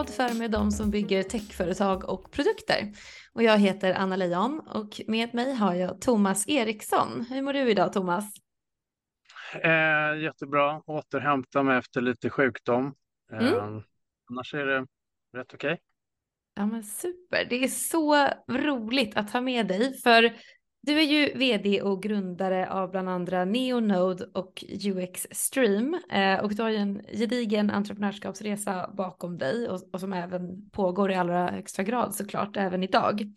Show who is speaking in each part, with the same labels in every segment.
Speaker 1: podd för med de som bygger techföretag och produkter. Och jag heter Anna Leijon och med mig har jag Thomas Eriksson. Hur mår du idag Thomas?
Speaker 2: Eh, jättebra, återhämta mig efter lite sjukdom. Eh, mm. Annars är det rätt okej. Okay.
Speaker 1: Ja men super, det är så roligt att ha med dig för du är ju vd och grundare av bland andra Neonode och UX Stream eh, och du har ju en gedigen entreprenörskapsresa bakom dig och, och, som även pågår i allra högsta grad såklart även idag.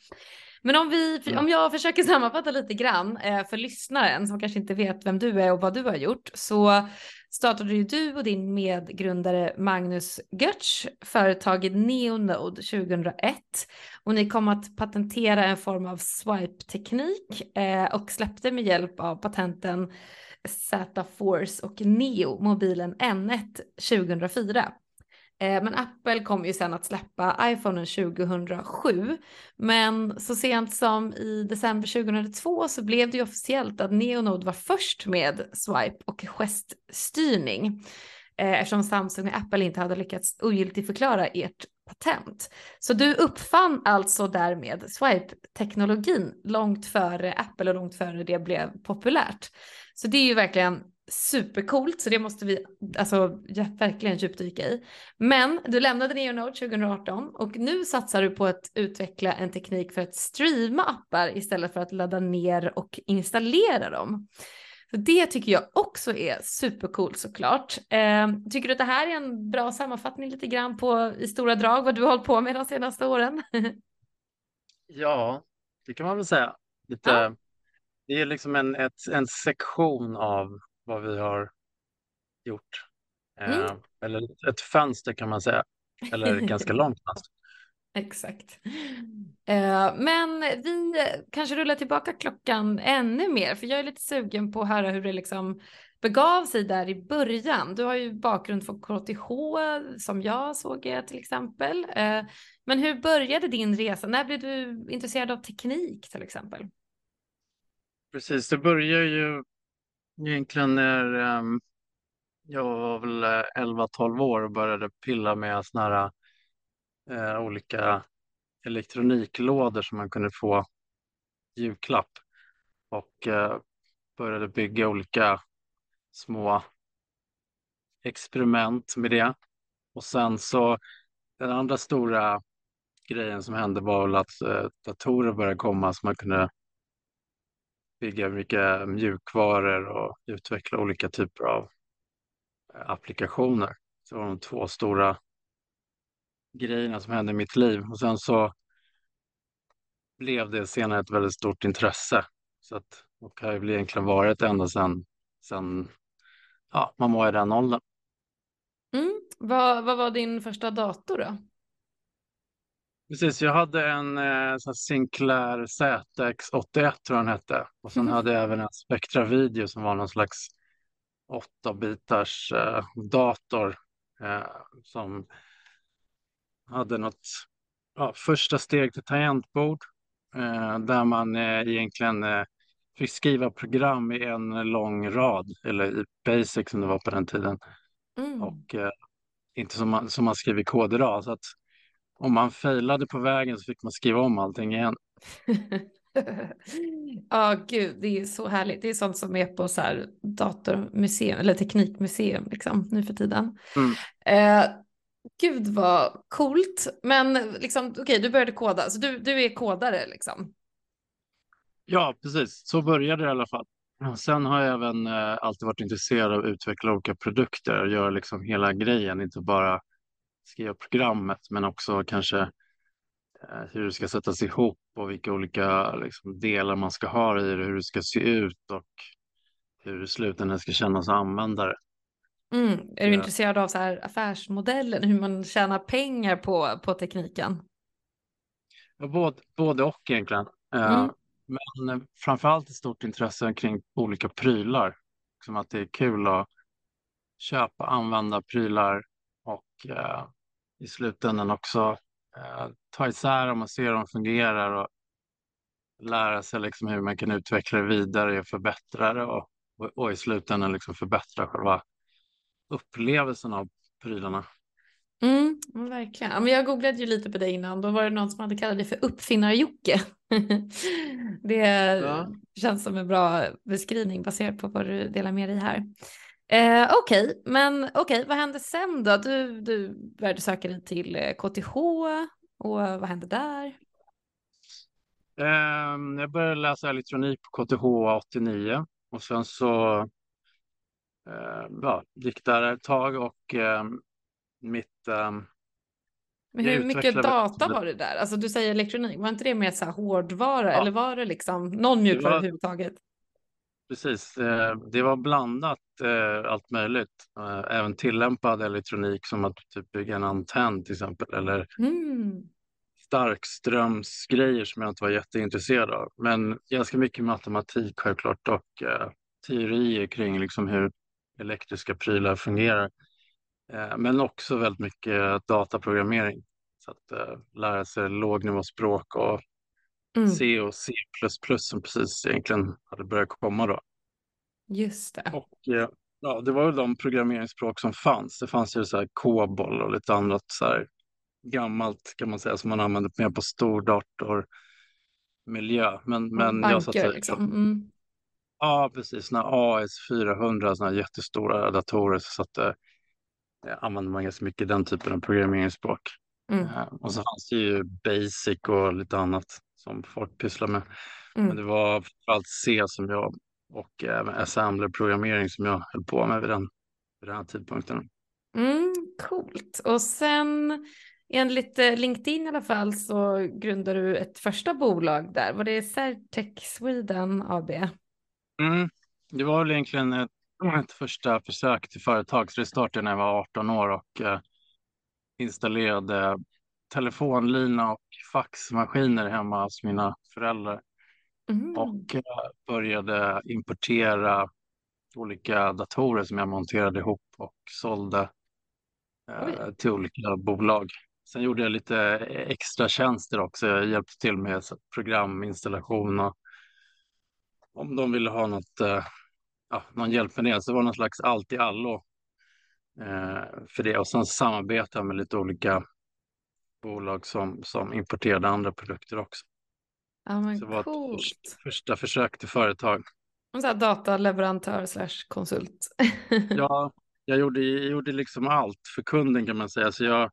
Speaker 1: Men om, vi, mm. om jag försöker sammanfatta lite grann eh, för lyssnaren som kanske inte vet vem du är och vad du har gjort så startade ju du och din medgrundare Magnus Götz företaget Neonode 2001 och ni kom att patentera en form av swipe-teknik eh, och släppte med hjälp av patenten Z-Force och Neo mobilen N1 2004. Eh, men Apple kom ju sen att släppa iPhonen 2007. Men så sent som i december 2002 så blev det ju officiellt att Neonode var först med swipe och geststyrning. Eh, eftersom Samsung och Apple inte hade lyckats ogiltigförklara ert patent. Så du uppfann alltså därmed swipe-teknologin långt före Apple och långt före det blev populärt. Så det är ju verkligen supercoolt så det måste vi alltså verkligen djupdyka i. Men du lämnade Neonode 2018 och nu satsar du på att utveckla en teknik för att streama appar istället för att ladda ner och installera dem. Så det tycker jag också är supercoolt såklart. Eh, tycker du att det här är en bra sammanfattning lite grann på i stora drag vad du har hållit på med de senaste åren?
Speaker 2: ja, det kan man väl säga. Lite, ja. Det är liksom en, ett, en sektion av vad vi har gjort. Mm. Eh, eller ett fönster kan man säga. Eller ett ganska långt fönster.
Speaker 1: Exakt. Eh, men vi kanske rullar tillbaka klockan ännu mer, för jag är lite sugen på att höra hur det liksom begav sig där i början. Du har ju bakgrund från KTH som jag såg till exempel. Eh, men hur började din resa? När blev du intresserad av teknik till exempel?
Speaker 2: Precis, det börjar ju Egentligen när um, ehm, jag var väl eh, 11-12 år och började pilla med såna här uh, olika elektroniklådor som man kunde få julklapp och uh, började bygga olika små experiment med det. Och sen så den andra stora grejen som hände var väl att uh, datorer började komma så man kunde bygga mycket mjukvaror och utveckla olika typer av eh, applikationer. Det var de två stora grejerna som hände i mitt liv. Och sen så blev det senare ett väldigt stort intresse. Så att, och har väl egentligen varit ända sedan, sen, ja, man var i den åldern.
Speaker 1: Mm. Vad, vad var din första dator då?
Speaker 2: Precis, jag hade en eh, Sinclair ZX81 tror jag den hette. Och sen mm. hade jag även en Spectra Video som var någon slags 8-bitars eh, dator eh, som hade något ja, första steg till tangentbord eh, där man eh, egentligen eh, fick skriva program i en lång rad eller i Basic som det var på den tiden. Mm. Och eh, inte som man, som man skriver kod idag. Så att om man failade på vägen så fick man skriva om allting igen.
Speaker 1: Ja, oh, gud, det är så härligt. Det är sånt som är på så här datormuseum eller teknikmuseum liksom nu för tiden. Mm. Eh, gud vad coolt. Men liksom, okej, okay, du började koda, så du, du är kodare liksom?
Speaker 2: Ja, precis. Så började det i alla fall. Sen har jag även eh, alltid varit intresserad av att utveckla olika produkter och göra liksom hela grejen, inte bara skriva programmet men också kanske eh, hur det ska sättas ihop och vilka olika liksom, delar man ska ha i det, hur det ska se ut och hur slutändan ska kännas att använda det.
Speaker 1: Mm. Är du intresserad av så här affärsmodellen, hur man tjänar pengar på, på tekniken?
Speaker 2: Ja, både, både och egentligen. Eh, mm. Men framförallt ett stort intresse kring olika prylar. Som att det är kul att köpa, använda prylar eh, i slutändan också eh, ta isär dem och se hur de fungerar och lära sig liksom hur man kan utveckla det vidare och förbättra det och, och, och i slutändan liksom förbättra själva upplevelsen av prylarna.
Speaker 1: Mm, verkligen. Ja, men jag googlade ju lite på dig innan. Då var det någon som hade kallat dig för uppfinnar-Jocke. det ja. känns som en bra beskrivning baserat på vad du delar med dig här. Eh, okej, okay. men okej, okay. vad hände sen då? Du, du började söka dig till KTH eh, och vad hände där?
Speaker 2: Eh, jag började läsa elektronik på KTH 89 och sen så eh, ja, gick där ett tag och eh, mitt... Um,
Speaker 1: men hur mycket data var det där? Alltså du säger elektronik, var inte det mer så här hårdvara ja. eller var det liksom någon mjukvara var... överhuvudtaget?
Speaker 2: Precis, eh, det var blandat eh, allt möjligt. Eh, även tillämpad elektronik som att typ bygga en antenn till exempel eller mm. starkströmsgrejer som jag inte var jätteintresserad av. Men ganska mycket matematik självklart och teorier kring liksom hur elektriska prylar fungerar. Men också väldigt mycket dataprogrammering. Så att lära sig lågnivåspråk och mm. C och C++ som precis egentligen hade börjat komma då.
Speaker 1: Just det.
Speaker 2: Och uh, ja, det var väl de programmeringsspråk som fanns. Det fanns ju så här COBOL och lite annat så här gammalt kan man säga som man använde mer på stordatormiljö. Men, men
Speaker 1: Banker, jag satte, liksom. Mm.
Speaker 2: Ja, precis. Såna AS 400, såna jättestora datorer. Så att, använder man ganska mycket den typen av programmeringsspråk. Mm. Uh, och så fanns det ju Basic och lite annat som folk pysslar med. Mm. Men det var framförallt C som jag och även assembler-programmering som jag höll på med vid den, vid den här tidpunkten.
Speaker 1: Mm, coolt. Och sen enligt eh, LinkedIn i alla fall så grundade du ett första bolag där. Var det Certec Sweden AB?
Speaker 2: Mm, det var väl egentligen ett ett första försök till företagsrestart när jag var 18 år och eh, installerade telefonlina och faxmaskiner hemma hos mina föräldrar. Mm. Och eh, började importera olika datorer som jag monterade ihop och sålde eh, till olika bolag. Sen gjorde jag lite extra tjänster också. Jag hjälpte till med programinstallation och om de ville ha något eh, ja, någon hjälp med det. Så det var någon slags allt i allo eh, för det. Och sen samarbetade jag med lite olika bolag som, som importerade andra produkter också.
Speaker 1: Ja, men
Speaker 2: så
Speaker 1: det var
Speaker 2: coolt. ett första, försök till företag.
Speaker 1: Så här dataleverantör slash konsult.
Speaker 2: ja, jag gjorde, jag gjorde liksom allt för kunden kan man säga. Så jag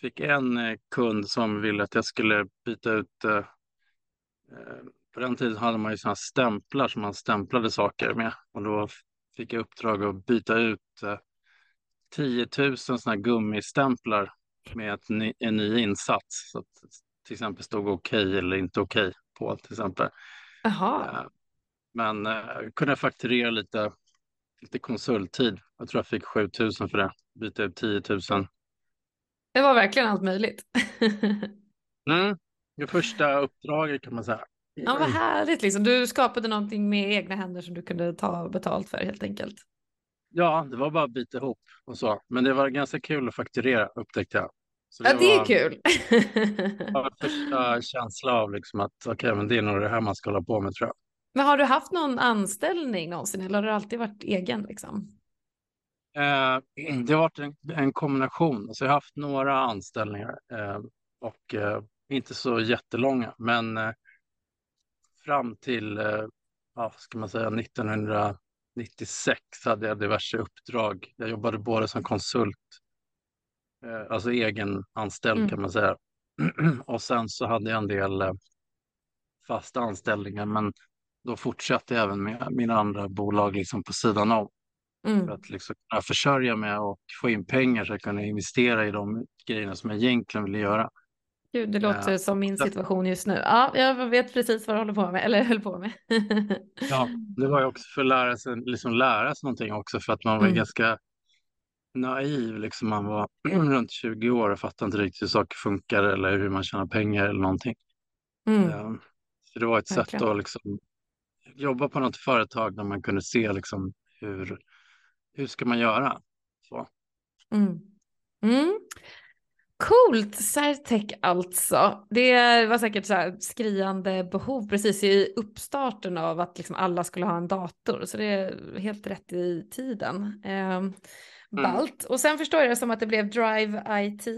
Speaker 2: fick en eh, kund som ville att jag skulle byta ut eh, eh på den tiden hade man ju sådana stämplar som man stämplade saker med och då fick jag uppdrag att byta ut eh, 10 000 sådana gummistämplar med ett ny, en ny insats. Så att till exempel stod okej okay eller inte okej okay på till exempel.
Speaker 1: Aha. Eh,
Speaker 2: men eh, kunde fakturera lite, lite konsulttid. Jag tror jag fick 7 000 för det. Byta ut 10 000.
Speaker 1: Det var verkligen allt möjligt.
Speaker 2: mm, det första uppdraget kan man säga.
Speaker 1: Ja, vad härligt liksom. Du skapade någonting med egna händer som du kunde ta betalt för helt enkelt.
Speaker 2: Ja, det var bara att bita ihop och så. Men det var ganska kul att fakturera upptäckte jag.
Speaker 1: Det ja, det är kul.
Speaker 2: det var första känsla av liksom att okej, okay, men det är nog det här man ska hålla på med tror jag.
Speaker 1: Men har du haft någon anställning någonsin eller har du alltid varit egen liksom?
Speaker 2: Eh, det har varit en, en kombination. Alltså, jag har haft några anställningar eh, och eh, inte så jättelånga, men eh, fram till, eh, ja, ska man säga, 1996 hade jag diverse uppdrag. Jag jobbade både som konsult, eh, alltså egen anställd mm. kan man säga. Och sen så hade jag en del eh, fasta anställningar, men då fortsatte jag även med mina andra bolag liksom på sidan av. Mm. För att liksom kunna försörja mig och få in pengar så att jag kunde investera i de grejerna som jag egentligen ville göra.
Speaker 1: Gud, det låter ja. som min situation just nu. Ja, jag vet precis vad du håller på med, eller höll på med.
Speaker 2: ja, det var ju också för att lära sig, liksom lära sig någonting också, för att man var mm. ganska naiv. Liksom man var runt 20 år och fattade inte riktigt hur saker funkar eller hur man tjänar pengar eller någonting. Mm. Um, så det var ett Verkligen. sätt att liksom jobba på något företag där man kunde se liksom hur, hur ska man göra. Så.
Speaker 1: Mm. Mm. Coolt, Certec alltså. Det var säkert så skriande behov precis i uppstarten av att liksom alla skulle ha en dator. Så det är helt rätt i tiden. Eh. Mm. Och sen förstår jag det som att det blev Drive IT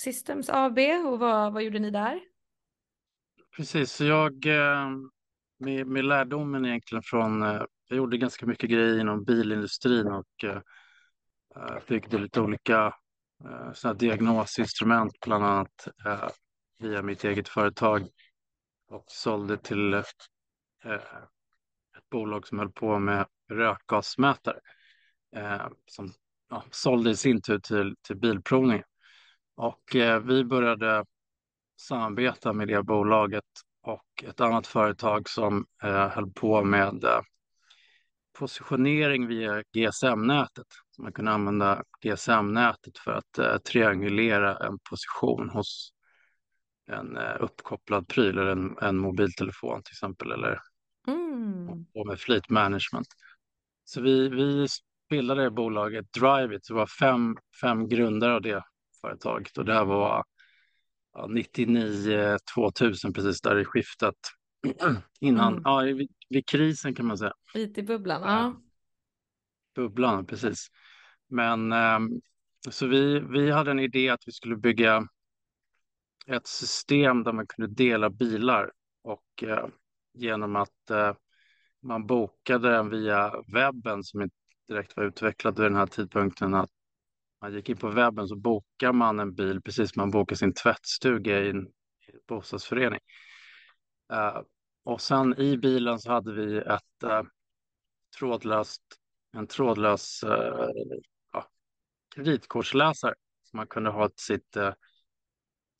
Speaker 1: Systems AB. Och vad, vad gjorde ni där?
Speaker 2: Precis, så jag eh, med, med lärdomen egentligen från, eh, jag gjorde ganska mycket grejer inom bilindustrin och eh, eh byggde lite olika eh, såna diagnosinstrument, bland annat eh, via mitt eget företag och sålde till eh, ett bolag som höll på med rökgasmätare eh, som ja, sålde i sin tur till, till bilprovningen. Och eh, vi började samarbeta med det bolaget och ett annat företag som eh, höll på med eh, positionering via GSM-nätet. Man kunde använda GSM-nätet för att eh, triangulera en position hos en eh, uppkopplad pryl eller en, en mobiltelefon till exempel eller mm. och med fleet management. Så vi, vi bildade bolaget Driveit, det var fem, fem grundare av det företaget och det här var ja, 99 2000 precis där i skiftet innan, mm. ja, vid, vid, krisen kan man säga.
Speaker 1: IT-bubblan, ja.
Speaker 2: Bubblan, precis. Men ehm, så vi, vi hade en idé att vi skulle bygga ett system där man kunde dela bilar och eh, genom att eh, man bokade den via webben som inte direkt var utvecklad vid den här tidpunkten att man gick in på webben så bokar man en bil precis som man bokar sin tvättstuga i en, bostadsförening. Uh, och sen i bilen så hade vi ett uh, trådlöst, en trådlös uh, kreditkortsläsare. Så man kunde ha ett, sitt uh,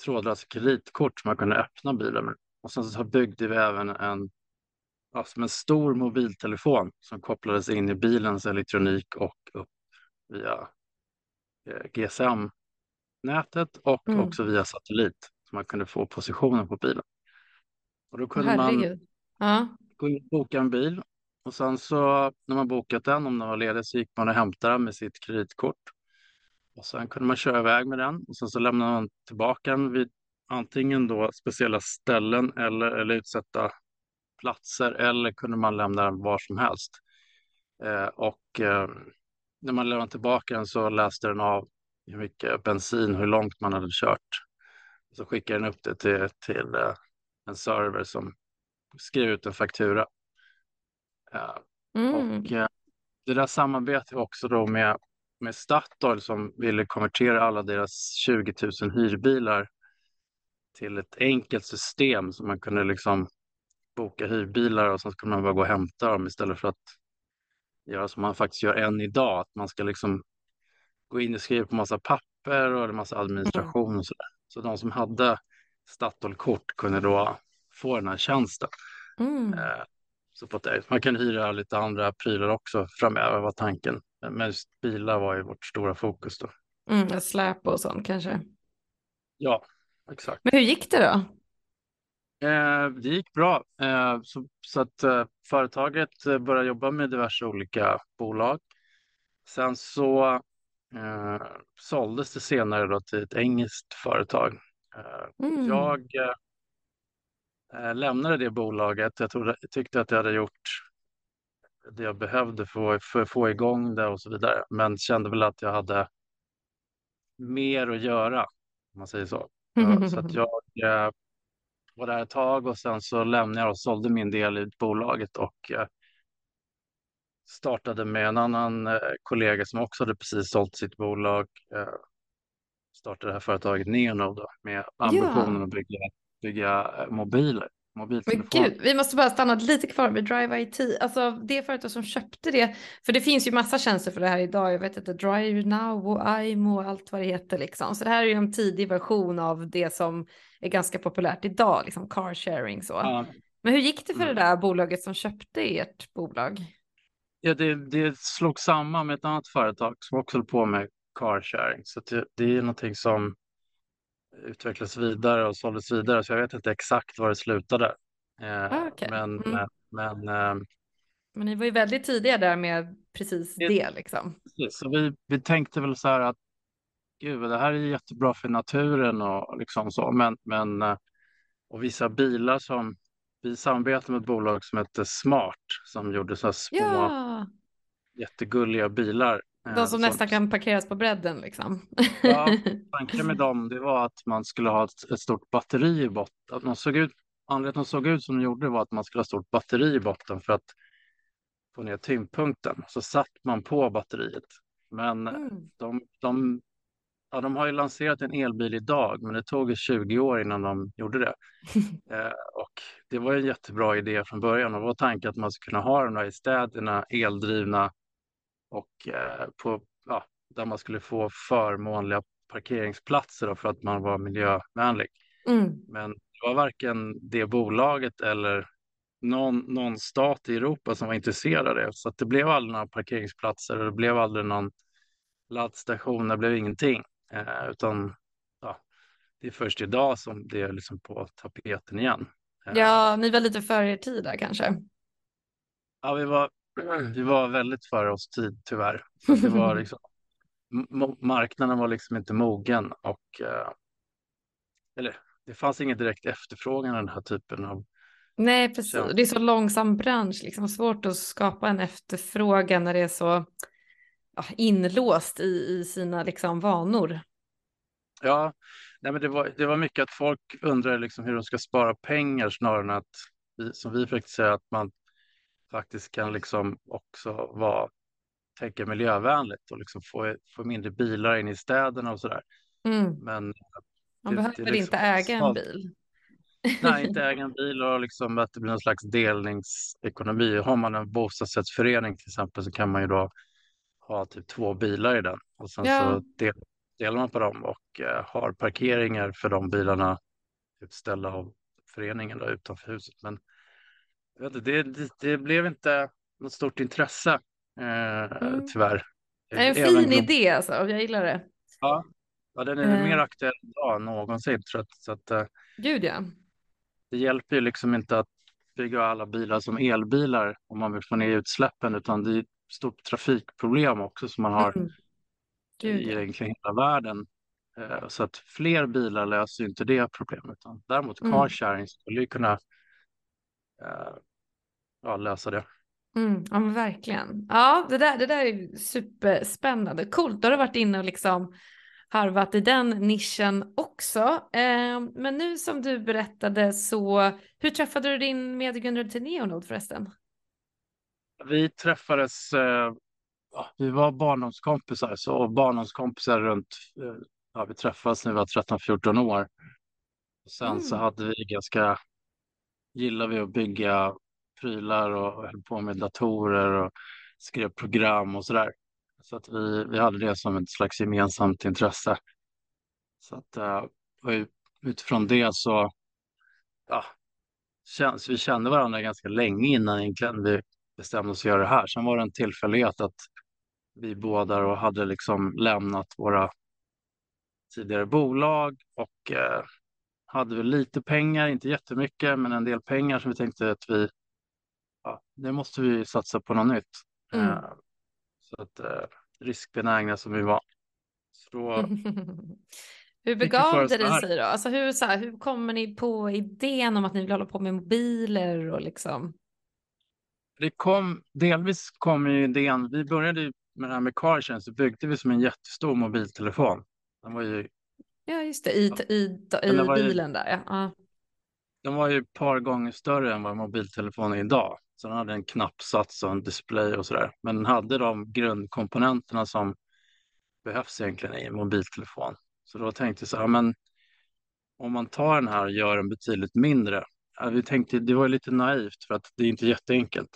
Speaker 2: trådlösa kreditkort som man kunde öppna bilen med. Och sen så byggde vi även en, som en stor mobiltelefon som kopplades in i bilens elektronik och upp via Eh, GSM-nätet och mm. också via satellit så man kunde få positionen på bilen. Och då kunde Herregud. man ja. gå in och boka en bil och sen så när man bokat den, om den var ledig, så gick man och hämtade den med sitt kreditkort. Och sen kunde man köra iväg med den och sen så lämnade man tillbaka den vid antingen då speciella ställen eller, eller utsatta platser eller kunde man lämna den var som helst. Eh, och eh, när man lämnade tillbaka den så läste den av hur mycket bensin, hur långt man hade kört. Så skickade den upp det till, till uh, en server som skrev ut en faktura. Uh, mm. Och uh, det där samarbetet också då med, med Statoil som ville konvertera alla deras 20 000 hyrbilar till ett enkelt system så man kunde liksom boka hyrbilar och så kunde man bara gå och hämta dem istället för att göra som man faktiskt gör än idag. Att man ska liksom gå in och skriva på massa papper och en massa administration och sådär. Så de som hade Statoil-kort kunde då få den här tjänsten. Mm. Eh, så på det. Man kan hyra lite andra prylar också framöver var tanken. Men just bilar var ju vårt stora fokus då.
Speaker 1: Mm, släp och sånt kanske.
Speaker 2: Ja, exakt.
Speaker 1: Men hur gick det då?
Speaker 2: Eh, det gick bra. Eh, så, så, att eh, företaget eh, började jobba med diverse olika bolag. Sen så eh, såldes det senare då till ett engelskt företag. Eh, mm. Jag lämnade det bolaget. Jag, trodde, jag tyckte att jag hade gjort det jag behövde för, för att få igång det och så vidare. Men kände väl att jag hade mer att göra, om man säger så. så att jag var där ett tag och sen så lämnade jag och sålde min del i bolaget och eh, startade med en annan eh, kollega som också hade precis sålt sitt bolag. Eh, startade det här företaget Neonode med ambitionen ja. att bygga, bygga mobiler. Men
Speaker 1: gud, vi måste bara stanna lite kvar vid Drive IT. Alltså det företag som köpte det, för det finns ju massa tjänster för det här idag. Jag vet inte, Drive Now och IMO och allt vad det heter liksom. Så det här är ju en tidig version av det som är ganska populärt idag, liksom car sharing så. Ja. Men hur gick det för mm. det där bolaget som köpte ert bolag?
Speaker 2: Ja, det, det slog samman med ett annat företag som också håller på med car sharing. Så det, det är någonting som utvecklas vidare och såldes vidare. Så jag vet inte exakt var det slutade. Eh, ah, okay. Men, mm. Eh, men, eh,
Speaker 1: men ni var ju väldigt tidiga där med precis det. det liksom.
Speaker 2: Precis, så vi, vi tänkte väl så här att gud, det här är jättebra för naturen och liksom så. Men, men och vissa bilar som vi samarbetade med ett bolag som hette Smart som gjorde så här små
Speaker 1: Ja,
Speaker 2: jättegulliga bilar.
Speaker 1: De
Speaker 2: Eh,
Speaker 1: som
Speaker 2: som,
Speaker 1: nästan kan parkeras på bredden liksom.
Speaker 2: ja, tanken med dem det var att man skulle ha ett, ett stort batteri i botten. Att de såg ut, anledningen till att de såg ut som de gjorde var att man skulle ha ett stort batteri i botten för att få ner tyngdpunkten. Så satt man på batteriet. Men
Speaker 1: Mm.
Speaker 2: de, de, ja, de har ju lanserat en elbil idag, men det tog ju 20 år innan de gjorde det. Eh, och det var en jättebra idé från början och vår tanke att man skulle kunna ha de där i städerna, eldrivna och eh, på, ja, där man skulle få förmånliga parkeringsplatser för att man var miljövänlig.
Speaker 1: Mm.
Speaker 2: Men det var varken det bolaget eller någon, någon stat i Europa som var intresserad av det. Så det blev aldrig några parkeringsplatser och det blev aldrig någon laddstation, det blev ingenting. Eh, utan ja, det är först idag som det är liksom på tapeten igen. Eh,
Speaker 1: Ja, ni var lite före er tid där kanske.
Speaker 2: ja, vi, var, vi var väldigt före oss tid tyvärr. Det var liksom, marknaden var liksom inte mogen och eh, eller det fanns ingen direkt efterfrågan av den här typen av
Speaker 1: Nej, precis. Det är så långsam bransch, liksom svårt att skapa en efterfrågan när det är så ja, inlåst i, i sina liksom vanor.
Speaker 2: Ja, nej men det var, det var mycket att folk undrade liksom hur de ska spara pengar snarare än att, som vi försökte säga, att man faktiskt kan liksom också vara, tänka miljövänligt och liksom få, få mindre bilar in i städerna och sådär.
Speaker 1: Mm.
Speaker 2: Men
Speaker 1: Man
Speaker 2: det-
Speaker 1: behöver
Speaker 2: det liksom
Speaker 1: inte äga en bil.
Speaker 2: nej, inte äga en bil och liksom att det blir någon slags delningsekonomi. Har man en bostadsrättsförening till exempel så kan man ju då ha typ två bilar i den och sen
Speaker 1: Ja.
Speaker 2: så del, delar man på dem och eh, har parkeringar för de bilarna utställda av föreningen då, utanför huset. Men vet inte, det, det, blev inte något stort intresse eh,
Speaker 1: Mm.
Speaker 2: tyvärr.
Speaker 1: Det är en
Speaker 2: Även
Speaker 1: fin idé alltså, jag gillar det.
Speaker 2: Ja, ja, den är
Speaker 1: Eh.
Speaker 2: mer aktuell idag än någonsin. Så att, så att, eh,
Speaker 1: Gud ja.
Speaker 2: det hjälper ju liksom inte att bygga alla bilar som elbilar om man vill få ner utsläppen, utan det är ett stort trafikproblem också som man har
Speaker 1: Mm. Gud,
Speaker 2: i
Speaker 1: ja.
Speaker 2: egentligen hela världen. Eh, Så att fler bilar löser inte det problemet. Utan däremot
Speaker 1: Mm.
Speaker 2: car sharing skulle ju kunna ja, lösa det.
Speaker 1: Mm, ja men verkligen. Ja, det där, det där är superspännande. Coolt, då har du varit inne och liksom harvat i den nischen också. Eh, men nu som du berättade så, hur träffade du din medgrundare till Neonode förresten?
Speaker 2: Vi träffades, eh, vi var barndomskompisar, så barndomskompisar runt, eh, ja, vi träffades när vi var 13-14 år. Och sen så
Speaker 1: Mm.
Speaker 2: hade vi ganska, gillade vi att bygga prylar och höll på med datorer och skrev program och sådär. Så att vi, vi hade det som ett slags gemensamt intresse. Så att uh, utifrån det så, ja, känns, vi kände varandra ganska länge innan egentligen vi bestämde oss för att göra det här. Sen var det en tillfällighet att vi båda hade liksom lämnat våra tidigare bolag och eh, hade väl lite pengar, inte jättemycket, men en del pengar som vi tänkte att vi, ja, det måste vi satsa på något nytt.
Speaker 1: Mm.
Speaker 2: Eh, så att eh, riskbenägna som vi var. Då,
Speaker 1: hur
Speaker 2: vi
Speaker 1: begav det
Speaker 2: här.
Speaker 1: sig då? Alltså hur, så här, hur kommer ni på idén om att ni vill hålla på med mobiler och liksom?
Speaker 2: det kom, delvis kom ju idén, vi började med det här med CarShare så byggde vi som en jättestor mobiltelefon. Den var ju,
Speaker 1: Ja just det, i, i, i
Speaker 2: Men det var ju-
Speaker 1: bilen där ja. ja.
Speaker 2: den var ju ett par gånger större än vad mobiltelefonen är idag. Så den hade en knappsats och en display och sådär. Men den hade de grundkomponenterna som behövs egentligen i en mobiltelefon. Så då tänkte jag så här, men om man tar den här och gör den betydligt mindre. Ja, vi tänkte, det var lite naivt för att det är inte jätteenkelt.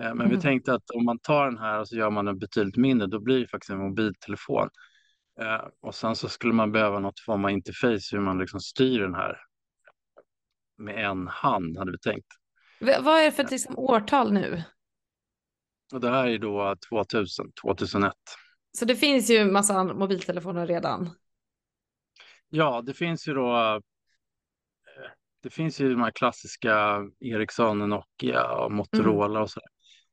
Speaker 2: Eh, Men vi
Speaker 1: Mm.
Speaker 2: tänkte att om man tar den här och så gör man den betydligt mindre, då blir det faktiskt en mobiltelefon. Eh, Och sen så skulle man behöva något form av interface hur man liksom styr den här med en hand, hade vi tänkt.
Speaker 1: V- vad är det för liksom, årtal nu?
Speaker 2: Och det här är då 2000, 2001.
Speaker 1: Så det finns ju massa mobiltelefoner redan.
Speaker 2: Ja, det finns ju då. eh, Det finns ju de här klassiska Ericsson, Nokia och Motorola och så.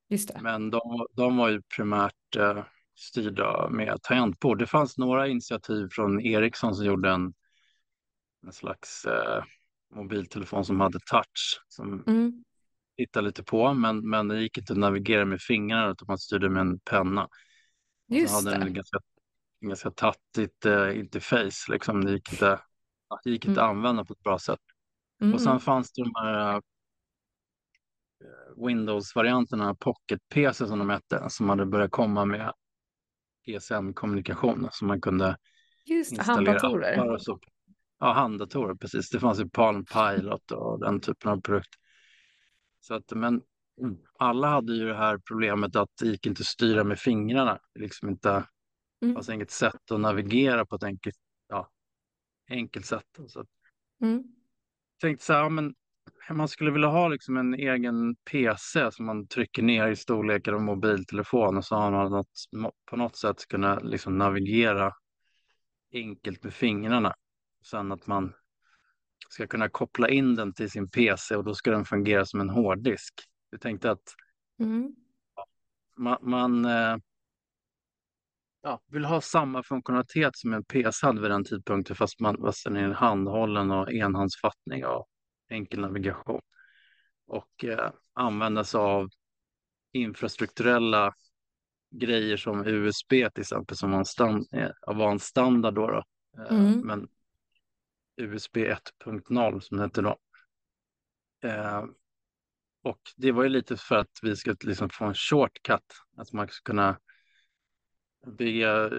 Speaker 1: Just det.
Speaker 2: Men de, de var ju primärt eh, styrda med tangentbord. Det fanns några initiativ från Ericsson som gjorde en, en slags eh, mobiltelefon som hade touch som
Speaker 1: Mm.
Speaker 2: tittade lite på, men, men det gick inte att navigera med fingrarna utan man styrde med en penna.
Speaker 1: Just
Speaker 2: hade
Speaker 1: det.
Speaker 2: en ganska, ganska tattigt eh, interface, liksom. det gick inte, det gick inte att använda på ett bra sätt. Och sen
Speaker 1: Mm.
Speaker 2: fanns det de här eh, Windows-varianterna, Pocket PC som de hette, som hade börjat komma med GSM-kommunikation som man kunde
Speaker 1: Just
Speaker 2: installera
Speaker 1: handdatorer.
Speaker 2: och så. Ja, handdatorer, precis. Det fanns ju Palm Pilot och den typen av produkter. Så att, men alla hade ju det här problemet att det gick inte att styra med fingrarna. Liksom inte
Speaker 1: Mm.
Speaker 2: fanns inget sätt att navigera på ett enkelt, ja, enkelt sätt. Så att,
Speaker 1: Mm.
Speaker 2: tänkte så här, men man skulle vilja ha liksom en egen PC som man trycker ner i storlekar av mobiltelefon och så har man något, på något sätt kunna liksom navigera enkelt med fingrarna. Sen att man ska kunna koppla in den till sin PC och då ska den fungera som en hårddisk. Jag tänkte att
Speaker 1: Mm.
Speaker 2: man, man eh, ja, vill ha samma funktionalitet som en PC hade vid den tidpunkten fast man fast den är handhållen och enhandsfattning och enkel navigation. Och eh, använda sig av infrastrukturella grejer som USB till exempel som var en, stand, eh, var en standard då. då. Eh,
Speaker 1: Mm.
Speaker 2: Men USB 1.0 som det hette då. Eh, och det var ju lite för att vi skulle liksom få en shortcut, att man skulle kunna bygga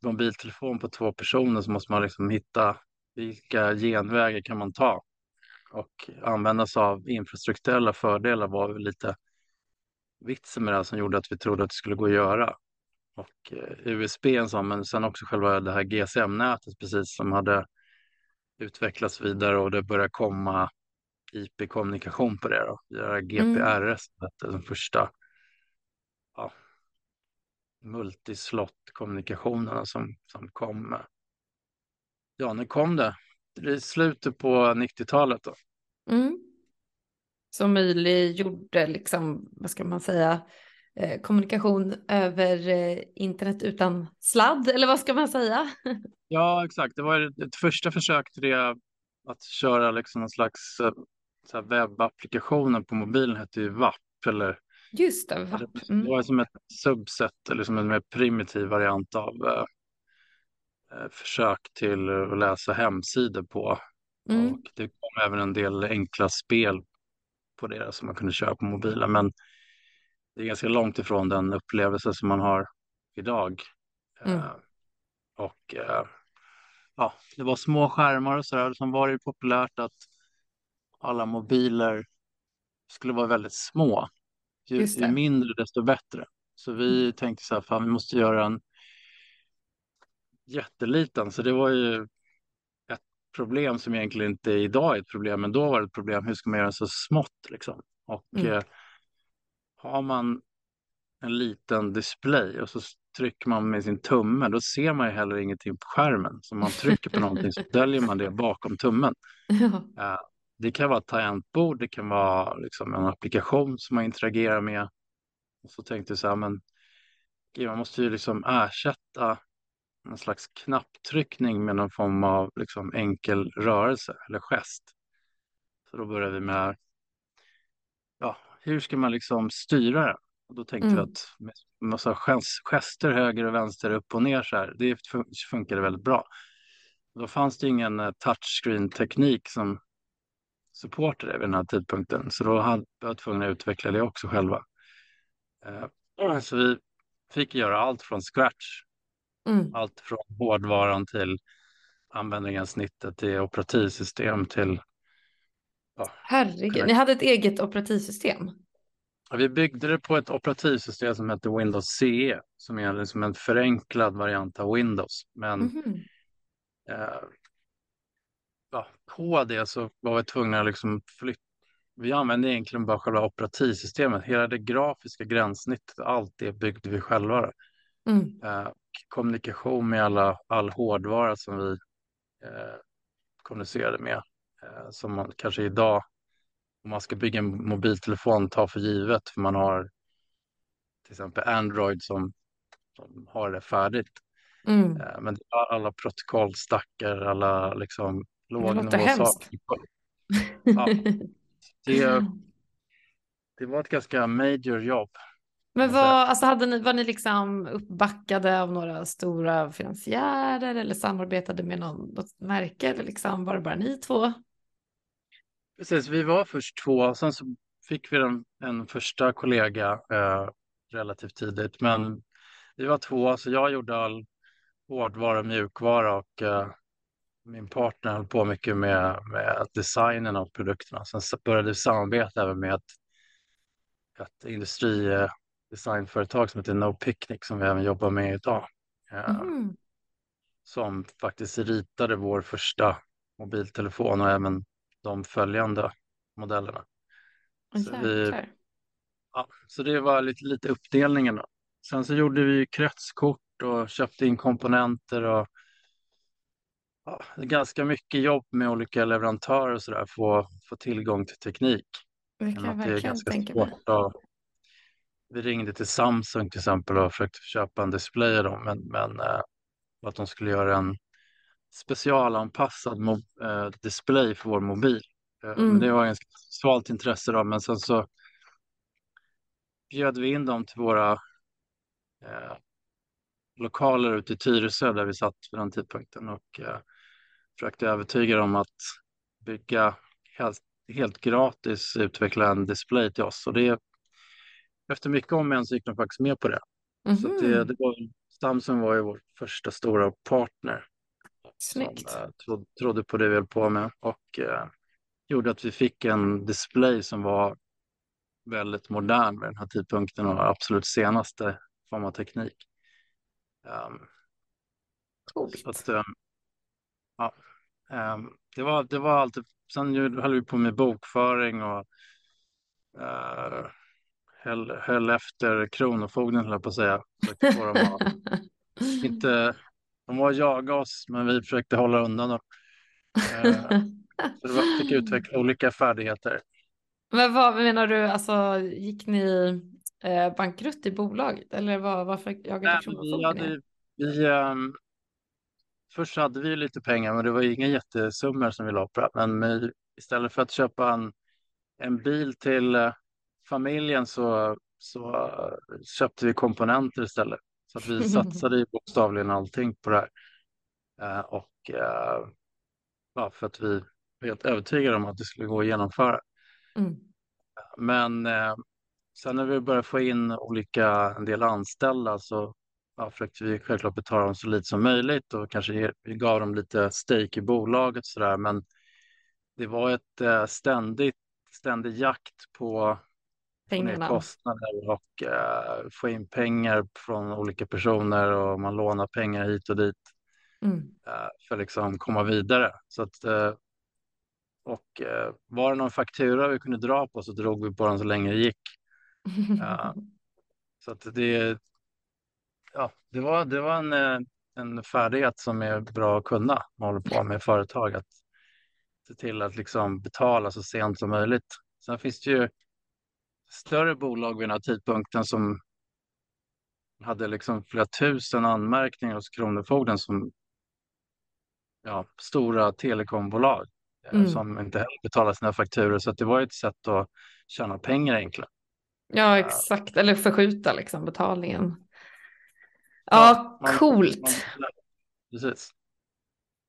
Speaker 2: mobiltelefon på två personer så måste man liksom hitta vilka genvägar kan man ta och använda sig av infrastrukturella fördelar var lite vitsen med det här som gjorde att vi trodde att det skulle gå att göra. Och eh, USB en sån, men sen också själva det här GSM-nätet precis som hade utvecklats vidare och det började komma IP-kommunikation på det då. Via GPRS, mm. den första ja, multislott-kommunikationerna som, som kom. Ja, när kom det? I slutet på 90-talet då.
Speaker 1: Mm. Som möjliggjorde, liksom, vad ska man säga, eh, kommunikation över eh, internet utan sladd, eller vad ska man säga?
Speaker 2: ja, exakt. Det var ett första försök till det att köra liksom någon slags eh, webbapplikationer på mobilen hette ju WAP eller
Speaker 1: Just det, WAP.
Speaker 2: Mm. Det var som ett subset eller som en mer primitiv variant av eh, försök till att läsa hemsidor på. Mm. Och det kom även en del enkla spel på det som man kunde köra på mobilen. Men det är ganska långt ifrån den upplevelse som man har idag. Mm. Eh, och eh, ja, det var små skärmar och sådär. Som var det populärt att alla mobiler skulle vara väldigt små. Ju, ju mindre desto bättre. Så vi mm. tänkte så här, fan vi måste göra en jätteliten. Så det var ju ett problem som egentligen inte idag är ett problem, men då var det ett problem. Hur ska man göra så smått liksom? Och mm. eh, har man en liten display och så trycker man med sin tumme, då ser man ju heller ingenting på skärmen. Så man trycker på någonting så döljer man det bakom tummen. Ja. Eh, det kan vara ett tangentbord, det kan vara liksom en applikation som man interagerar med. Och så tänkte jag så här, men man måste ju liksom ersätta en slags knapptryckning med någon form av liksom enkel rörelse eller gest. Så då började vi med, ja, hur ska man liksom styra det? Och då tänkte mm. vi att med massa gester höger och vänster, upp och ner så här, det funkade väldigt bra. Då fanns det ingen eh, touchscreen-teknik som supportade vid den här tidpunkten, så då hade jag tvungen att utveckla det också själva. Eh, så vi fick göra allt från scratch Mm. Allt från hårdvaran till användargränssnittet till operativsystem till...
Speaker 1: Ja, Herregud, ni hade ett eget operativsystem?
Speaker 2: Ja, vi byggde det på ett operativsystem som heter Windows CE som är liksom en förenklad variant av Windows. Men mm. eh, ja, på det så var vi tvungna att liksom flytta. Vi använde egentligen bara själva operativsystemet. Hela det grafiska gränssnittet, allt det byggde vi själva. Mm. Eh, kommunikation med alla, all hårdvara som vi eh, kommunicerade med. Eh, som man kanske idag, om man ska bygga en mobiltelefon, tar för givet. För man har till exempel Android som de har det färdigt.
Speaker 1: Mm.
Speaker 2: Eh, men alla protokollstackar, alla liksom
Speaker 1: lågnivåsaker.
Speaker 2: Ja, det, det var ett ganska major jobb.
Speaker 1: Men var, alltså hade ni, var ni liksom uppbackade av några stora finansiärer eller samarbetade med någon, något märke eller liksom var det bara ni två?
Speaker 2: Precis, vi var först två, sen så fick vi en, en första kollega eh, relativt tidigt, men vi var två, så jag gjorde all hårdvara och mjukvara och eh, min partner höll på mycket med, med designen av produkterna. Sen började vi samarbeta även med ett, ett industridesignföretag som heter No Picnic som vi även jobbar med idag. Mm. Som faktiskt ritade vår första mobiltelefon och även de följande modellerna. Så, vi, ja, så det var lite, lite uppdelningen. Då. Sen så gjorde vi kretskort och köpte in komponenter och ja, ganska mycket jobb med olika leverantörer och sådär, få, få tillgång till teknik.
Speaker 1: Det kan jag verkligen tänka mig.
Speaker 2: Vi ringde till Samsung till exempel och försökte köpa en display av dem, men, men eh, att de skulle göra en specialanpassad eh, display för vår mobil. Eh, mm. Men det var ganska svalt intresse då, men sen så bjöd vi in dem till våra eh, lokaler ute i Tyresö där vi satt vid den tidpunkten och eh, försökte övertyga dem att bygga helt, helt gratis utveckla en display till oss. Och det, efter mycket om och så gick de faktiskt med på det. Mm -hmm. Så det, mhm. det var, Samsung var ju vår första stora partner.
Speaker 1: Snyggt.
Speaker 2: Som eh, tro, trodde på det vi höll på med och eh, gjorde att vi fick en display som var väldigt modern vid den här tidpunkten och absolut senaste form av teknik. Um,
Speaker 1: Coolt.
Speaker 2: Att, um, ja, um, det, var, det var alltid, sen höll vi på med bokföring och uh, höll, höll efter Kronofogden, höll jag på att säga. Inte, de var jaga oss, men vi försökte hålla undan dem. Uh, så det var, fick utveckla olika färdigheter.
Speaker 1: Men vad menar du, alltså gick ni eh, bankrutt i bolaget eller vad, varför jagade Kronofogden
Speaker 2: vi, um, Först hade vi lite pengar men det var inga jättesummor som vi la på det. Men med, istället för att köpa en, en bil till uh, familjen så, så köpte vi komponenter istället. Så att vi satsade ju bokstavligen allting på det här. Uh, och ja, för att vi var helt övertygade om att det skulle gå att genomföra. Mm. Men sen när vi började få in olika, en del anställda så ja, försökte vi självklart betala dem så lite som möjligt och kanske gav dem lite stake i bolaget så där. Men det var ett eh, ständigt, ständig jakt på
Speaker 1: Pengarna.
Speaker 2: kostnader och eh, få in pengar från olika personer och man lånar pengar hit och dit mm. eh, för att liksom komma vidare. Så att, eh, och var det någon faktura vi kunde dra på så drog vi på den så länge det gick. så att det, ja, det var, det var en, en färdighet som är bra att kunna man håller på med företag. Att se till att liksom betala så sent som möjligt. Sen finns det ju större bolag vid den här tidpunkten som hade liksom flera tusen anmärkningar hos Kronofogden som ja, stora telekombolag eh, mm. som inte heller betalar sina fakturor. Så det var ett sätt att tjäna pengar egentligen.
Speaker 1: Ja, exakt. Eller förskjuta liksom betalningen. Ja, man, coolt. Man,
Speaker 2: precis.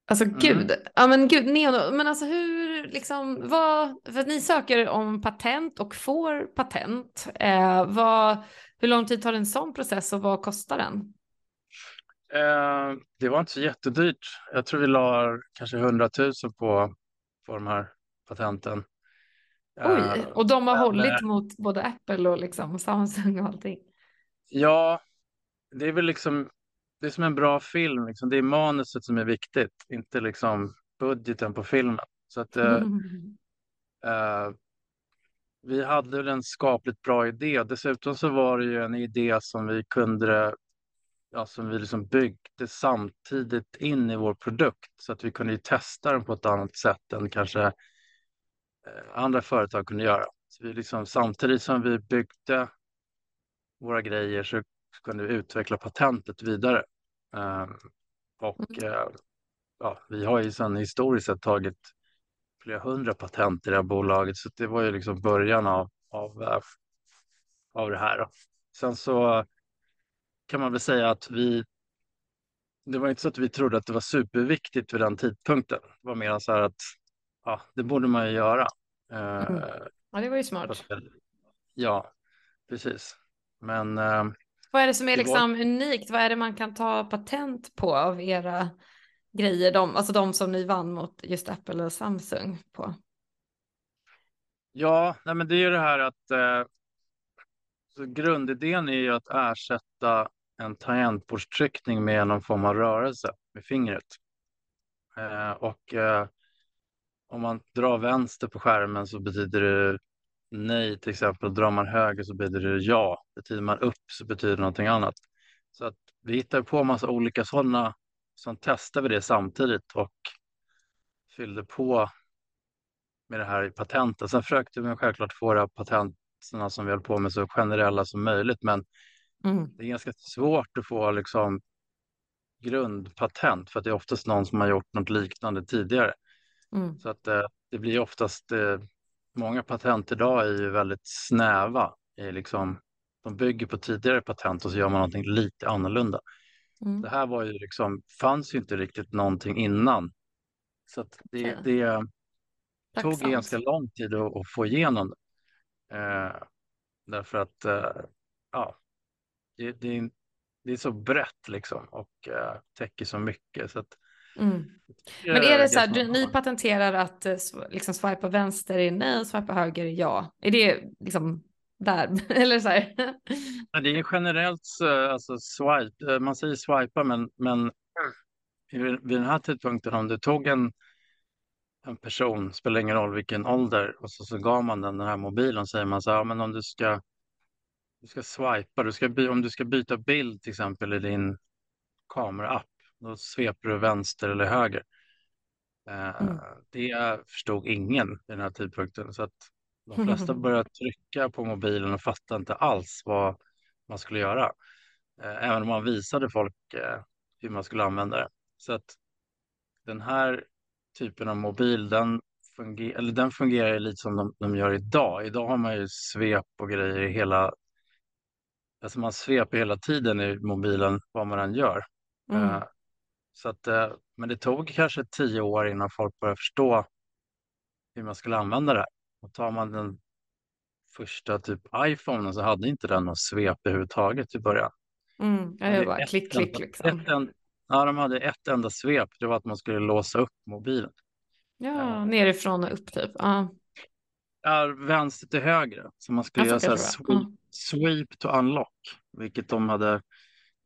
Speaker 1: Alltså mm. gud, ja men gud, Neon, men alltså hur liksom, vad, för att ni söker om patent och får patent, eh, vad, hur lång tid tar en sån process och vad kostar den?
Speaker 2: Eh, det var inte så jättedyrt. Jag tror vi la kanske 100 000 på, på de här patenten.
Speaker 1: Oj, eh, och de har men, hållit eh, mot både Apple och liksom Samsung och allting?
Speaker 2: Ja, det är väl liksom, det är som en bra film, liksom. det är manuset som är viktigt, inte liksom budgeten på filmen. Så att, mm. uh, vi hade väl en skapligt bra idé. Dessutom så var det ju en idé som vi kunde, ja, som vi liksom byggde samtidigt in i vår produkt så att vi kunde testa den på ett annat sätt än kanske uh, andra företag kunde göra. Så vi liksom, samtidigt som vi byggde våra grejer så kunde vi utveckla patentet vidare. Eh, och
Speaker 1: Mm.
Speaker 2: eh, ja, vi har ju sedan historiskt sett tagit flera hundra patent i det här bolaget, så det var ju liksom början av, av, eh, av det här. Då. Sen så kan man väl säga att vi det var inte så att vi trodde att det var superviktigt vid den tidpunkten. Det var mer så här att ja, det borde man ju göra.
Speaker 1: Mm.
Speaker 2: Eh,
Speaker 1: Ja, det var ju smart.
Speaker 2: ja, precis. Men eh,
Speaker 1: Vad är det som är liksom unikt? Vad är det man kan ta patent på av era grejer? De, alltså de som ni vann mot just Apple och Samsung på.
Speaker 2: ja, nej, men det är ju det här att eh, så grundidén är ju att ersätta en tangentbordstryckning med någon form av rörelse med fingret. Eh, och eh, om man drar vänster på skärmen så betyder det nej till exempel. Drar man höger så betyder det ja. Betyder man upp så betyder det någonting annat. Så att vi hittar på massa olika sådana. Sen testade vi det samtidigt och fyllde på med det här i patenten. Sen försökte vi självklart få de patenterna som vi höll på med så generella som möjligt. Men
Speaker 1: Mm.
Speaker 2: det är ganska svårt att få liksom grundpatent för att det är oftast någon som har gjort något liknande tidigare.
Speaker 1: Mm.
Speaker 2: Så att eh, det blir oftast, eh, många patent idag är ju väldigt snäva. Är liksom, de bygger på tidigare patent och så gör man någonting lite annorlunda.
Speaker 1: Mm.
Speaker 2: Det här var ju liksom, fanns ju inte riktigt någonting innan. Så det, det tog ganska lång tid att, att få igenom det. Eh, därför att, eh, ja, det, det, är- det är så brett liksom och eh, täcker så mycket. Så att,
Speaker 1: Mm. Men är det så här, du, ni patenterar att eh, liksom swipa vänster är nej, swipa höger är ja. Är det liksom där? Eller så här?
Speaker 2: Det är generellt så, alltså swipe, eh, man säger swipa men, men vid den här tidpunkten om du tog en, en person, spelar ingen roll vilken ålder, och så, så gav man den den här mobilen säger man så här, ja, men om du ska, du ska swipa, du ska om du ska byta bild till exempel i din kameraapp, då sveper du vänster eller höger. Eh,
Speaker 1: Mm.
Speaker 2: Det förstod ingen vid den här tidpunkten så att de flesta började trycka på mobilen och fattade inte alls vad man skulle göra. Eh, Även om man visade folk eh, hur man skulle använda det. Så att den här typen av mobil, den, funger eller den fungerar lite som de, de gör idag. Idag har man ju svep och grejer i hela, alltså man sveper hela tiden i mobilen vad man än gör.
Speaker 1: Mm.
Speaker 2: Eh, Så att, eh, men det tog kanske tio år innan folk började förstå hur man skulle använda det här. Och tar man den första typ iPhonen så hade inte den någon svep överhuvudtaget i början.
Speaker 1: Mm. Det var klick, klick
Speaker 2: enda-
Speaker 1: liksom.
Speaker 2: Ett en, ja, de hade ett enda svep, det var att man skulle låsa upp mobilen.
Speaker 1: Ja, nerifrån och upp typ. Ja,
Speaker 2: Ja, vänster till höger. Så man skulle
Speaker 1: Ja,
Speaker 2: göra
Speaker 1: så
Speaker 2: här sweep, sweep to unlock, vilket de hade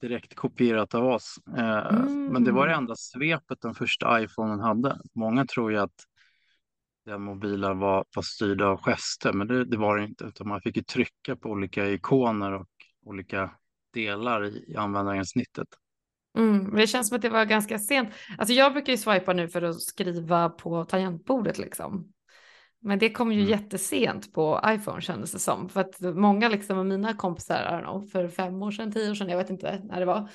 Speaker 2: direkt kopierat av oss. Eh, Men det var det
Speaker 1: Mm.
Speaker 2: enda svepet den första iPhonen hade. Många tror ju att den mobilen var, var styrd av gester, men det, det var det inte, utan man fick ju trycka på olika ikoner och olika delar i, i användargränssnittet.
Speaker 1: Mm. Men det känns som att det var ganska sent. Alltså jag brukar ju swipa nu för att skriva på tangentbordet liksom. Men det kom ju
Speaker 2: Mm.
Speaker 1: jättesent på iPhone kändes det som. För att många liksom av mina kompisar, know, för fem år sedan, tio år sedan, jag vet inte när det var.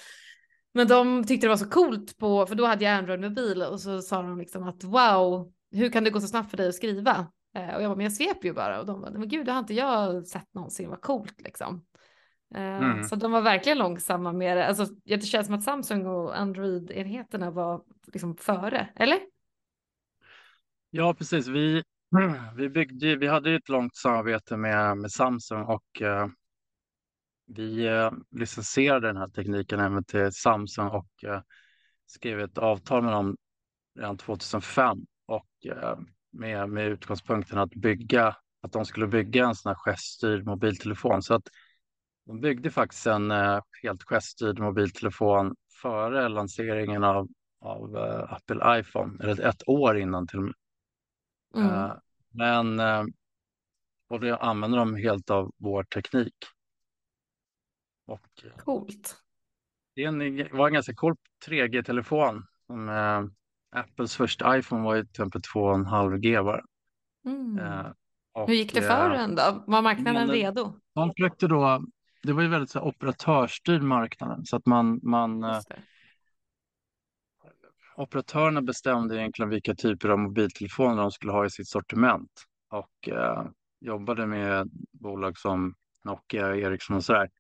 Speaker 1: Men de tyckte det var så coolt på, för då hade jag Android-mobil och så sa de liksom att wow, hur kan det gå så snabbt för dig att skriva? Eh, och jag bara, men jag sveper ju bara. Och de bara, men gud, det har inte jag sett någonsin, vad coolt liksom. Eh,
Speaker 2: Mm.
Speaker 1: Så de var verkligen långsamma med det. Alltså, det känns som att Samsung och Android-enheterna var liksom före, eller?
Speaker 2: Ja, precis. Vi, Mm, vi, byggde, vi hade ju ett långt samarbete med, med Samsung och eh, vi eh, licensierade den här tekniken även till Samsung och eh, skrev ett avtal med dem redan 2005 och eh, med, med utgångspunkten att bygga, att de skulle bygga en sån här geststyrd mobiltelefon. Så att de byggde faktiskt en eh, helt geststyrd mobiltelefon före lanseringen av, av eh, Apple iPhone, eller ett år innan till och med.
Speaker 1: Mm.
Speaker 2: Eh, men eh, och det använder de helt av vår teknik. Och eh,
Speaker 1: Coolt.
Speaker 2: det det var en ganska cool 3G-telefon. Som, eh, Apples första iPhone var ju till exempel 2,5G bara.
Speaker 1: Mm.
Speaker 2: Och,
Speaker 1: Hur gick det för
Speaker 2: eh,
Speaker 1: den då? Var marknaden
Speaker 2: men-
Speaker 1: redo?
Speaker 2: De försökte då, det var ju väldigt så här, operatörsstyrd marknaden så att man, man
Speaker 1: det
Speaker 2: operatörerna bestämde egentligen vilka typer av mobiltelefoner de skulle ha i sitt sortiment och eh, jobbade med bolag som Nokia, Ericsson och sådär.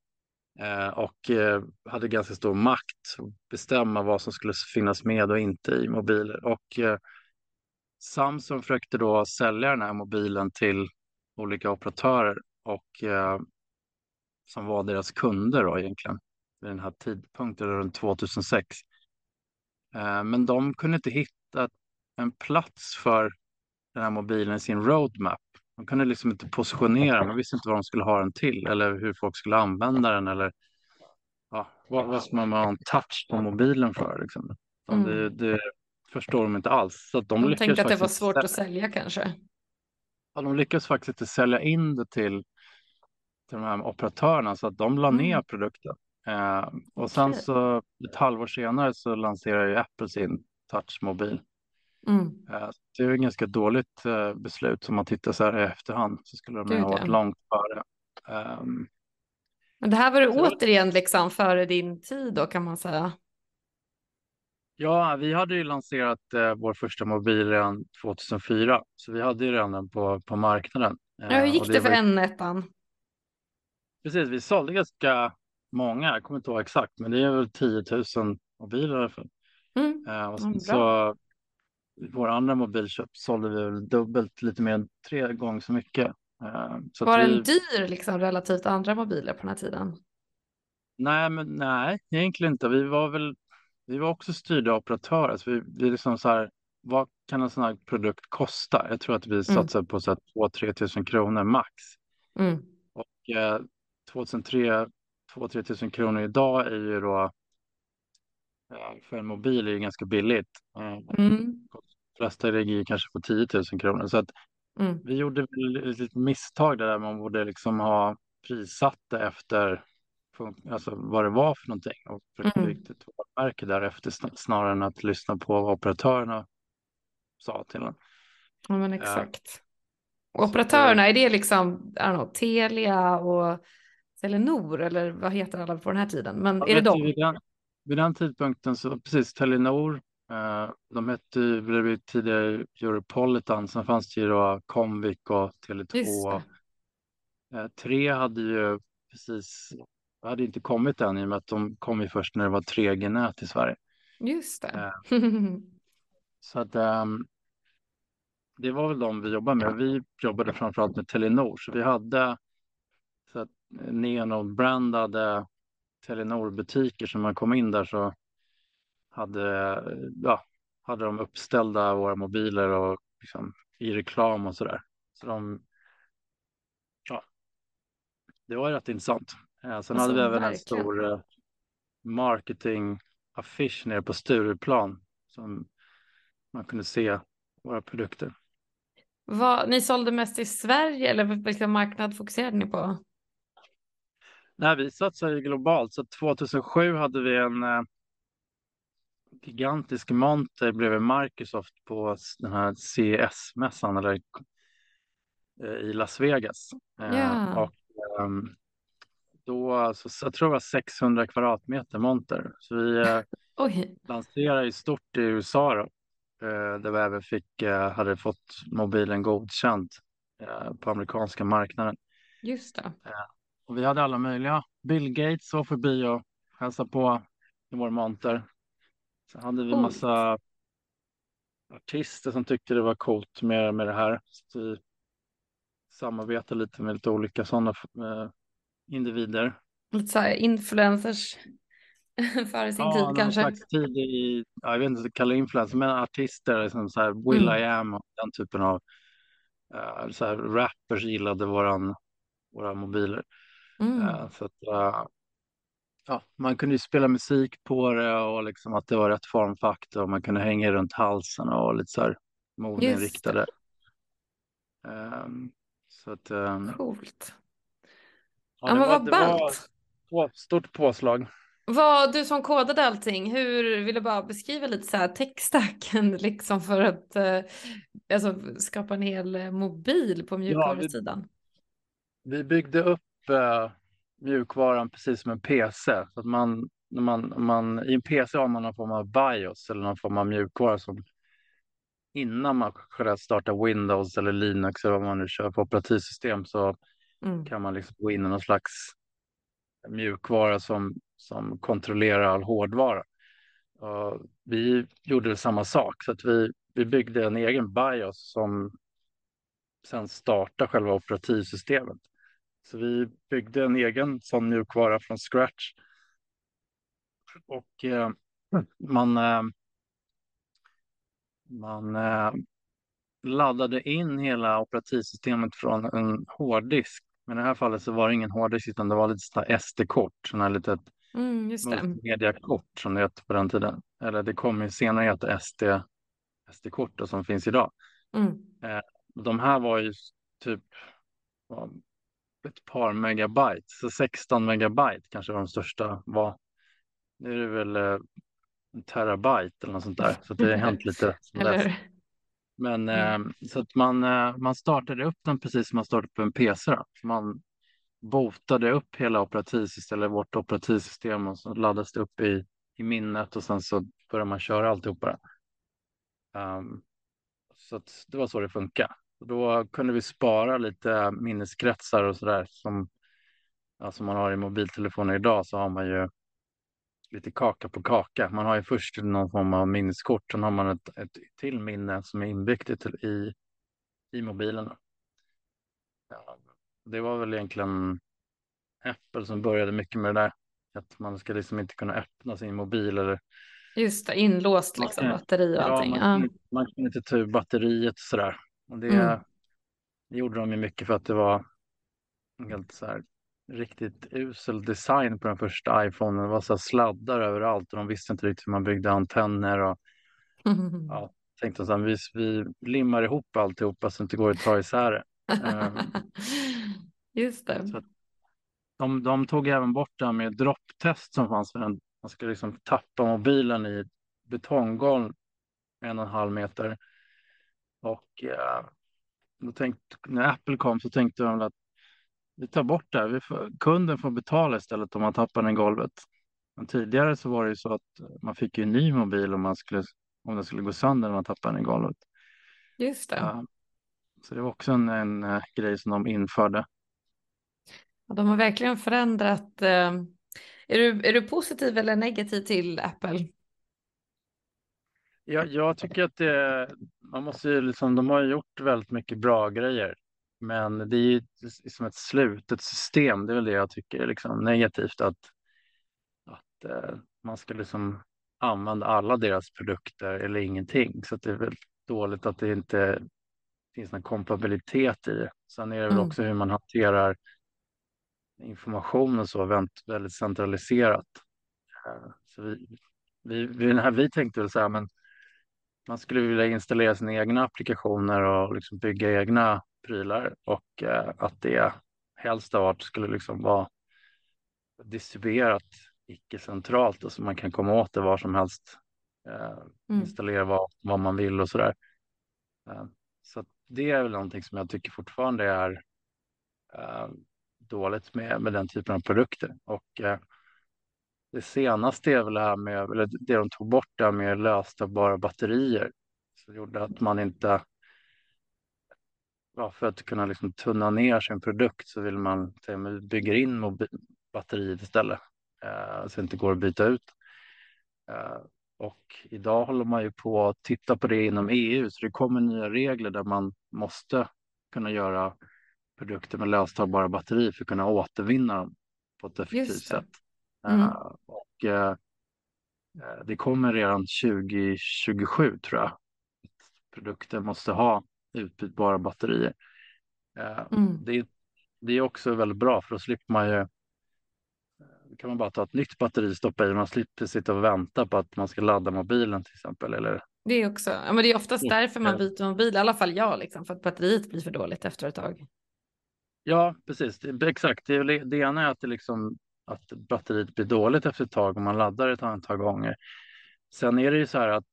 Speaker 2: Eh, och eh, hade ganska stor makt att bestämma vad som skulle finnas med och inte i mobiler. Och eh, Samsung försökte då sälja den här mobilen till olika operatörer och eh, som var deras kunder då egentligen vid den här tidpunkten runt 2006. Eh, men de kunde inte hitta en plats för den här mobilen i sin roadmap. De kunde liksom inte positionera, man visste inte vad de skulle ha den till eller hur folk skulle använda den eller ja, vad, vad ska man ha en touch på mobilen för? Liksom.
Speaker 1: Mm.
Speaker 2: Det, det förstår de inte alls. Så de
Speaker 1: De tänkte att det var svårt att sälja kanske.
Speaker 2: Ja, de lyckades faktiskt inte sälja in det till, till de här operatörerna så att de la ner
Speaker 1: Mm.
Speaker 2: produkten. Eh, och sen så ett halvår senare så lanserar ju Apple sin touchmobil.
Speaker 1: Mm.
Speaker 2: Eh, det är ju ett ganska dåligt eh, beslut som man tittar så här i efterhand så skulle de
Speaker 1: Gud,
Speaker 2: ha varit långt före. Ehm,
Speaker 1: Men det här var
Speaker 2: Så-
Speaker 1: återigen liksom före din tid då kan man säga.
Speaker 2: ja, vi hade ju lanserat eh, vår första mobil redan 2004 så vi hade ju redan den på, på marknaden.
Speaker 1: Ja, hur
Speaker 2: Eh,
Speaker 1: gick
Speaker 2: och
Speaker 1: det för
Speaker 2: var ju-
Speaker 1: en ettan?
Speaker 2: Precis, vi sålde ganska många, jag kommer inte ihåg exakt, men det är väl 10 000 mobiler i alla fall.
Speaker 1: Mm.
Speaker 2: Eh, och sen så vår andra mobilköp sålde vi väl dubbelt, lite mer än tre gånger så mycket. Eh, så
Speaker 1: Var
Speaker 2: vi,
Speaker 1: den dyr liksom relativt andra mobiler på den här tiden?
Speaker 2: nej, men nej, egentligen inte. Vi var väl, vi var också styrda operatörer. Så vi, vi liksom så här, vad kan en sån här produkt kosta? Jag tror att vi satsade på så här 2-3 tusen kronor max.
Speaker 1: Mm.
Speaker 2: Och eh, 2003, 2-3 tusen kronor idag är ju då eh, för en mobil är ju ganska billigt. Eh,
Speaker 1: Mm.
Speaker 2: de flesta ligger kanske på 10 000 kronor. Så att
Speaker 1: Mm.
Speaker 2: vi gjorde ett litet misstag där man borde liksom ha prissatt det efter alltså vad det var för någonting och försökt
Speaker 1: Mm.
Speaker 2: varumärke därefter sn- snarare än att lyssna på vad operatörerna sa till en.
Speaker 1: Ja, men exakt.
Speaker 2: Så att, eh,
Speaker 1: Operatörerna, är det liksom know, Telia och Telenor eller vad heter alla på den här tiden? Men
Speaker 2: Ja,
Speaker 1: är det dem?
Speaker 2: Vid den, vid den tidpunkten så precis Telenor, eh, de hette ju blev tidigare Europolitan, sen fanns det ju då Comvik och Tele2.
Speaker 1: Just det.
Speaker 2: Eh, tre hade ju precis, hade inte kommit än i och med att de kom ju först när det var 3G-nät i Sverige.
Speaker 1: Just det.
Speaker 2: Så att ehm, det var väl de vi jobbade med. Vi jobbade framförallt med Telenor, så vi hade eh, Neonode-brandade Telenor-butiker som man kom in där så hade, ja, hade de uppställda våra mobiler och liksom i reklam och sådär. Så de, ja, det var rätt intressant. Eh, sen
Speaker 1: Alltså,
Speaker 2: hade vi även en
Speaker 1: verkligen.
Speaker 2: stor eh, marketingaffisch nere på Stureplan som man kunde se våra produkter.
Speaker 1: Vad, ni sålde mest i Sverige eller vilken marknad fokuserade ni på?
Speaker 2: Nej, vi satsade ju globalt, så 2007 hade vi en eh, gigantisk monter bredvid Microsoft på den här CES-mässan eller eh, i Las Vegas. Eh,
Speaker 1: Ja.
Speaker 2: och ehm, då, så, jag tror det var 600 kvadratmeter monter. Så vi eh, lanserade ju stort i USA då. Eh, där vi även fick, eh, hade fått mobilen godkänd eh, på amerikanska marknaden.
Speaker 1: just det.
Speaker 2: Och vi hade alla möjliga. Bill Gates var förbi och hälsade på i vår monter. Så hade vi massa artister som tyckte det var coolt med, med det här. Så vi samarbetade lite med lite olika sådana eh, individer.
Speaker 1: Lite så här influencers före sin
Speaker 2: Ja,
Speaker 1: tid kanske.
Speaker 2: slags tid i, ja, jag vet inte om det kallar influencer, men artister som så här Will
Speaker 1: Mm.
Speaker 2: I Am och den typen av eh, så här, rappers gillade våran, våra mobiler.
Speaker 1: Mm.
Speaker 2: Eh, så att, eh, ja, man kunde ju spela musik på det och liksom att det var rätt formfaktor man kunde hänga runt halsen och lite så här modeinriktade. Ehm, så att, ehm,
Speaker 1: Coolt.
Speaker 2: ja,
Speaker 1: Ja, men
Speaker 2: var,
Speaker 1: vad
Speaker 2: var
Speaker 1: ballt.
Speaker 2: stort påslag.
Speaker 1: Vad, du som kodade allting, hur vill du bara beskriva lite så här techstacken liksom för att eh, alltså, skapa en hel mobil på mjukvarusidan?
Speaker 2: Vi byggde upp, eh, mjukvaran precis som en PC. Så att man, när man, man, I en PC har man någon form av BIOS eller någon form av mjukvara som innan man själv startar Windows eller Linux eller vad man nu kör på operativsystem så mm. kan man liksom gå in i någon slags mjukvara som, som kontrollerar all hårdvara. Och vi gjorde samma sak så att vi, vi byggde en egen BIOS som sen startar själva operativsystemet. Så vi byggde en egen sån mjukvara från scratch. Och eh, man, eh, man eh, laddade in hela operativsystemet från en hårddisk. Men i det här fallet så var det ingen hårddisk utan det var lite SD-kort, sådana här litet mm, multimediakort som det hette på den tiden. Eller det kom ju senare heta SD, SD-kort som finns idag. Mm. Eh, de här var ju typ ett par megabyte, så 16 megabyte kanske de största var. Nu är det väl eh, en terabyte eller något sånt där, så det har hänt lite. Men mm. eh, så att man, eh, man startade upp den precis som man startade upp en PC. Då. Man botade upp hela operativsystemet, eller vårt operativsystem och så laddades det upp i, i minnet och sen så började man köra alltihopa. Um, så att det var så det funkar. Då kunde vi spara lite minneskretsar och så där som alltså man har i mobiltelefoner idag så har man ju lite kaka på kaka. Man har ju först någon form av minneskort, sen har man ett, ett till minne som är inbyggt i, i, mobilen. Ja, det var väl egentligen Apple som började mycket med det där. Att man ska liksom inte kunna öppna sin mobil eller
Speaker 1: Just det, inlåst liksom, batteri och allting.
Speaker 2: Ja, man, ja. man kan inte ta ur batteriet och sådär. Och det, mm. det gjorde de ju mycket för att det var helt så här riktigt usel design på den första iPhonen. Det var så sladdar överallt och de visste inte riktigt hur man byggde antenner. Och, mm. ja, tänkte så här, vi, vi limmar ihop alltihopa så det inte går att ta isär det.
Speaker 1: um, Just det. Så
Speaker 2: de, de tog även bort det här med dropptest som fanns. Man skulle liksom tappa mobilen i betonggolv en och en halv meter. Och eh, då tänkte, när Apple kom så tänkte de att vi tar bort det här. Vi får, kunden får betala istället om man tappar den i golvet. Men tidigare så var det ju så att man fick en ny mobil om, man skulle, om den skulle gå sönder när man tappade den i golvet.
Speaker 1: Just det. Ja,
Speaker 2: så det var också en, en, en, grej som de införde.
Speaker 1: Ja, de har verkligen förändrat. Eh, är, du, är du positiv eller negativ till Apple?
Speaker 2: Ja, jag tycker att det, man måste ju liksom, de har gjort väldigt mycket bra grejer. Men det är ju som ett slutet system. Det är väl det jag tycker är liksom negativt. Att, att eh, man ska liksom använda alla deras produkter eller ingenting. Så det är väl dåligt att det inte finns någon kompatibilitet i det. Sen är det väl mm. också hur man hanterar information och så väldigt, väldigt centraliserat. Eh, så vi, vi, vi, vi tänkte väl så här, men man skulle vilja installera sina egna applikationer och liksom bygga egna prylar och eh, att det helst av allt skulle liksom vara distribuerat icke-centralt, så alltså man kan komma åt det var som helst, eh, mm. installera vad, vad man vill och så där. Eh, så det är väl någonting som jag tycker fortfarande är eh, dåligt med, med den typen av produkter. Och eh, det senaste är väl det här med, eller det de tog bort där med löstagbara batterier. Så gjorde att man inte, ja, för att kunna liksom tunna ner sin produkt så vill man bygga in batteriet istället. Eh, så det inte går att byta ut. Eh, och idag håller man ju på att titta på det inom EU så det kommer nya regler där man måste kunna göra produkter med löstagbara batterier för att kunna återvinna dem på ett effektivt sätt. Mm. Uh, och uh, det kommer redan 2027 tror jag. Produkter måste ha utbytbara batterier. Mm. det, det är också väldigt bra för då slipper man ju kan man bara ta ett nytt batteri, stoppa i, man slipper sitta och vänta på att man ska ladda mobilen till exempel. Eller...
Speaker 1: Det är också, ja, men det är oftast därför man byter mobil, i alla fall jag, liksom, för att batteriet blir för dåligt efter ett tag.
Speaker 2: Ja, precis. Det, exakt. Det, det ena är att, det liksom, att batteriet blir dåligt efter ett tag om man laddar ett antal gånger. Sen är det ju så här att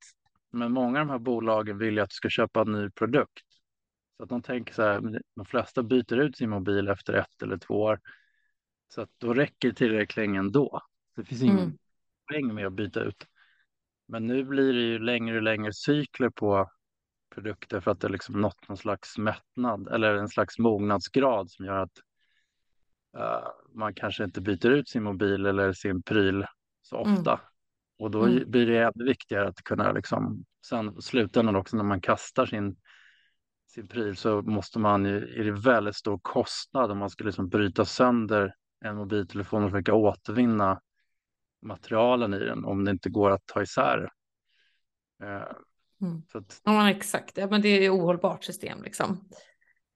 Speaker 2: men många av de här bolagen vill ju att du ska köpa en ny produkt. Så att de tänker så här, de flesta byter ut sin mobil efter ett eller två år. Så att då räcker tillräckligt länge ändå. Det finns ingen
Speaker 1: Mm.
Speaker 2: poäng med att byta ut. Men nu blir det ju längre och längre cykler på produkter för att det liksom nått någon slags mättnad eller en slags mognadsgrad som gör att man kanske inte byter ut sin mobil eller sin pryl så
Speaker 1: Mm.
Speaker 2: ofta. Och då
Speaker 1: Mm.
Speaker 2: blir det ännu viktigare att kunna liksom, sen slutändan också när man kastar sin, sin pryl så måste man ju, är det väldigt stor kostnad om man ska liksom bryta sönder en mobiltelefon och försöka återvinna materialen i den om det inte går att ta isär. Eh,
Speaker 1: Mm.
Speaker 2: så att,
Speaker 1: Ja exakt, ja, men det är ett ohållbart system liksom.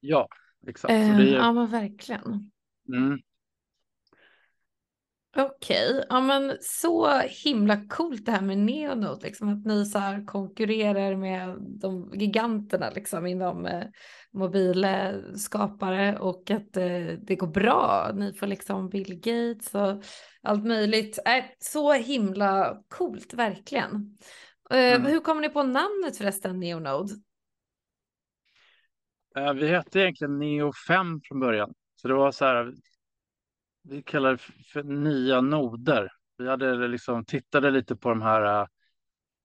Speaker 2: ja, exakt.
Speaker 1: Eh,
Speaker 2: det är,
Speaker 1: ja men verkligen.
Speaker 2: Mm,
Speaker 1: Okej, ja men så himla coolt det här med Neonote, liksom att ni så här konkurrerar med de giganterna liksom inom eh, mobilskapare och att eh, det går bra. Ni får liksom Bill Gates och allt möjligt. Eh, så himla coolt verkligen. Eh,
Speaker 2: Mm.
Speaker 1: Hur kom ni på namnet förresten, Neonode?
Speaker 2: eh, vi hette egentligen Neo 5 från början. Så det var så här, vi kallar det för- nya noder. Vi hade liksom tittade lite på de här, äh,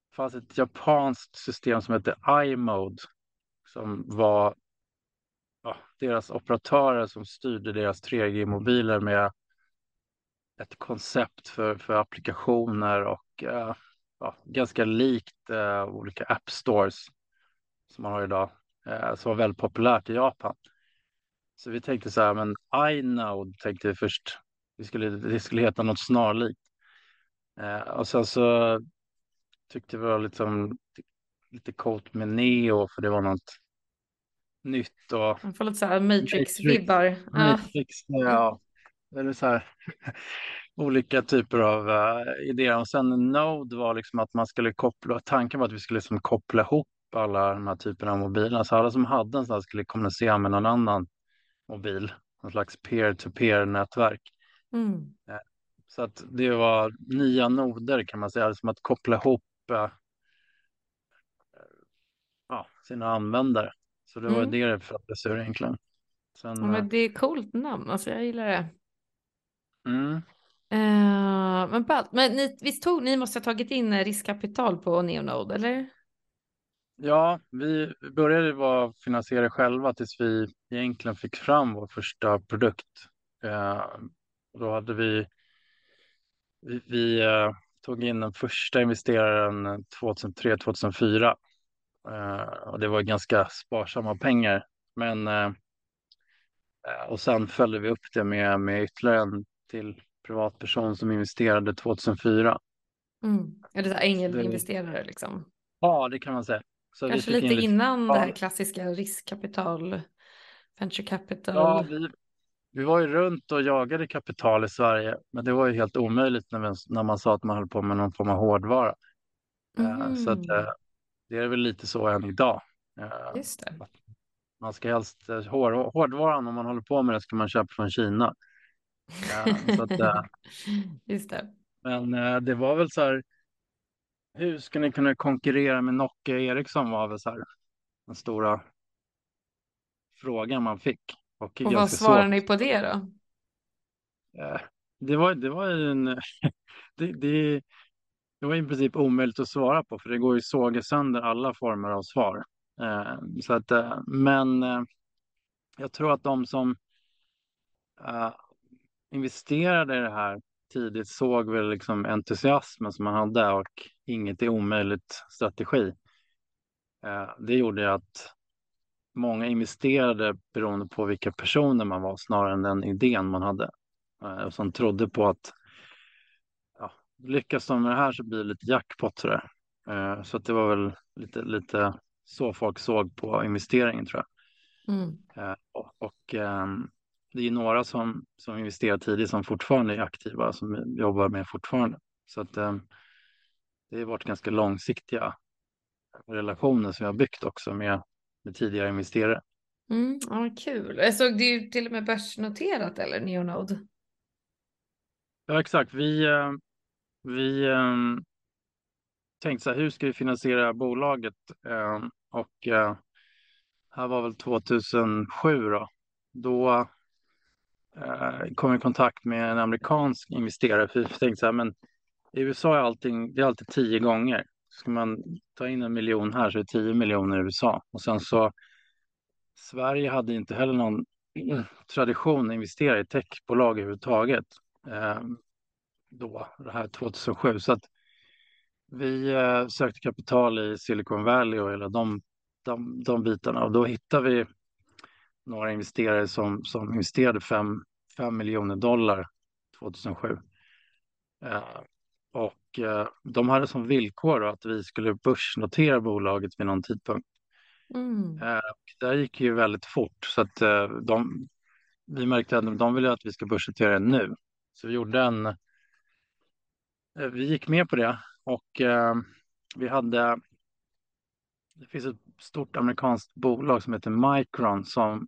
Speaker 2: det fanns ett japanskt system som hette iMode som var ja, deras operatörer som styrde deras 3G-mobiler med ett koncept för, för applikationer och eh, ja, ganska likt eh, olika app stores som man har idag, eh, som var väldigt populärt i Japan. Så vi tänkte så här, men iNode tänkte vi först, det skulle, det skulle heta något snarlikt. Eh, och sen så tyckte vi var liksom, lite coolt med Neo för det var något nytt och
Speaker 1: Man får lite så här Matrix-vibbar. Ja.
Speaker 2: Matrix, ja. Eller så här olika typer av eh, idéer. Och sen Node var liksom att man skulle koppla, tanken var att vi skulle liksom koppla ihop alla de här typerna av mobiler. Så alla som hade en sån här skulle kommunicera med någon annan mobil. Någon slags peer-to-peer nätverk.
Speaker 1: Mm.
Speaker 2: Så att det var nya noder kan man säga, som att koppla ihop eh, ja, sina användare. Så det var
Speaker 1: Mm.
Speaker 2: det det föddes ur egentligen. Sen,
Speaker 1: Ja, men det är coolt namn, alltså jag gillar det.
Speaker 2: eh, mm,
Speaker 1: Eh, men. Men ni, visst tog, ni måste ha tagit in eh, riskkapital på Neonode, eller?
Speaker 2: Ja, vi började vara finansierade själva tills vi egentligen fick fram vår första produkt. Eh, då hade vi, vi, vi eh, tog in den första investeraren 2003-2004. Eh, och det var ganska sparsamma pengar. Men eh, och sen följde vi upp det med, med ytterligare en till privatperson som investerade 2004.
Speaker 1: Mm. Är det så här ängelinvesterare liksom?
Speaker 2: Ja, det kan man säga. Så
Speaker 1: Kanske lite innan det här klassiska riskkapital, venture capital.
Speaker 2: Ja, vi, vi var ju runt och jagade kapital i Sverige, men det var ju helt omöjligt när, vi, när man sa att man höll på med någon form av hårdvara. Eh, Så att,
Speaker 1: Mhm.
Speaker 2: eh, det är väl lite så än idag. Eh,
Speaker 1: Just det.
Speaker 2: Man ska helst, hår, hårdvaran om man håller på med det ska man köpa från Kina. Så att,
Speaker 1: Just det.
Speaker 2: men det var väl så här, hur ska ni kunna konkurrera med Nokia och Ericsson var väl så här den stora frågan man fick. Och,
Speaker 1: Och vad svarar
Speaker 2: svårt.
Speaker 1: ni på det då?
Speaker 2: Eh, Det var, det var ju en... Det, det, det var i princip omöjligt att svara på för det går ju såga sönder alla former av svar. Eh, så att, eh, men jag tror att de som investerade i det här tidigt såg väl liksom entusiasmen som man hade och inget är omöjligt strategi. Eh, det gjorde att många investerade beroende på vilka personer man var snarare än den idén man hade. Eh, och som trodde på att ja, lyckas de med det här så blir det lite jackpot sådär. Eh, så att det var väl lite, lite så folk såg på investeringen tror jag.
Speaker 1: Mm.
Speaker 2: Och och ehm, det är några som, som investerar tidigt som fortfarande är aktiva, som jobbar med fortfarande. Så att ehm, det har varit ganska långsiktiga relationer som vi har byggt också med, med tidigare investerare.
Speaker 1: Mm. Ja, kul. Jag såg det ju till och med börsnoterat eller Neonode.
Speaker 2: Ja, exakt. Vi, eh, vi eh, tänkte så här, hur ska vi finansiera bolaget? Eh, och eh, här var väl 2007 då. Då eh, kom i kontakt med en amerikansk investerare. För vi tänkte så här, men i USA är allting, det är alltid tio gånger. Ska man ta in en miljon här så är det tio miljoner i USA. Och sen så Sverige hade inte heller någon tradition att investera i techbolag överhuvudtaget. Eh, då, det här 2007. Så att vi eh, sökte kapital i Silicon Valley och hela de, de, de bitarna. Och då hittade vi några investerare som, som investerade 5 miljoner dollar 2007. Eh, och eh, de hade som villkor att vi skulle börsnotera bolaget vid någon tidpunkt. Mm. Eh, det gick ju väldigt fort så att eh, de, vi märkte att de ville att vi ska börsnotera det nu. Så vi gjorde en, vi gick med på det och vi hade, det finns ett stort amerikanskt bolag som heter Micron som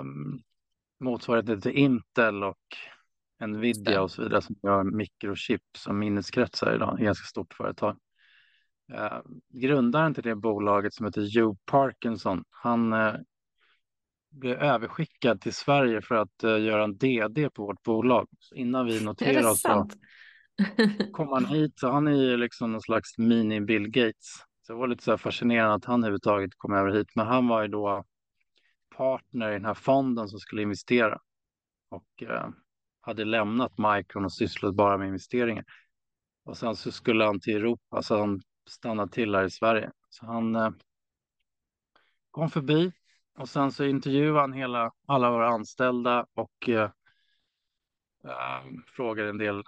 Speaker 2: um, motsvarigheten till Intel och Nvidia och så vidare som gör mikrochips och minneskretsar idag, ganska stort företag. Uh, grundaren till det bolaget som heter Joe Parkinson, han uh, blev överskickad till Sverige för att uh, göra en DD på vårt bolag. Så innan vi noterade oss så kom han hit, så han är ju liksom någon slags mini Bill Gates. Så det var lite så fascinerande att han överhuvudtaget kom över hit, men han var ju då partner i den här fonden som skulle investera och eh, hade lämnat Micron och sysslat bara med investeringar. Och sen så skulle han till Europa, så han stannade till här i Sverige. Så han eh, kom förbi och sen så intervjuade han hela, alla våra anställda och eh, eh, frågade en del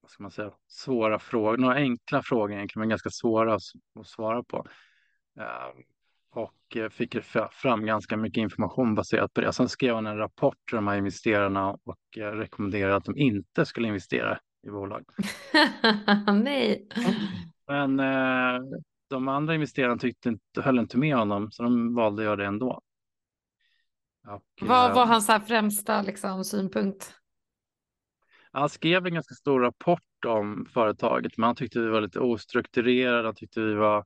Speaker 2: vad ska man säga, svåra frågor, några enkla frågor egentligen, men ganska svåra att svara på. Eh, och eh, fick fram ganska mycket information baserat på det. Sen skrev han en rapport till de här investerarna och eh, rekommenderade att de inte skulle investera i bolag.
Speaker 1: Nej.
Speaker 2: Men eh, de andra investerarna tyckte inte, höll inte med honom, så de valde att göra det ändå.
Speaker 1: Och, Vad var hans främsta liksom, synpunkt?
Speaker 2: Han skrev en ganska stor rapport om företaget, men han tyckte vi var lite ostrukturerade. Han tyckte vi var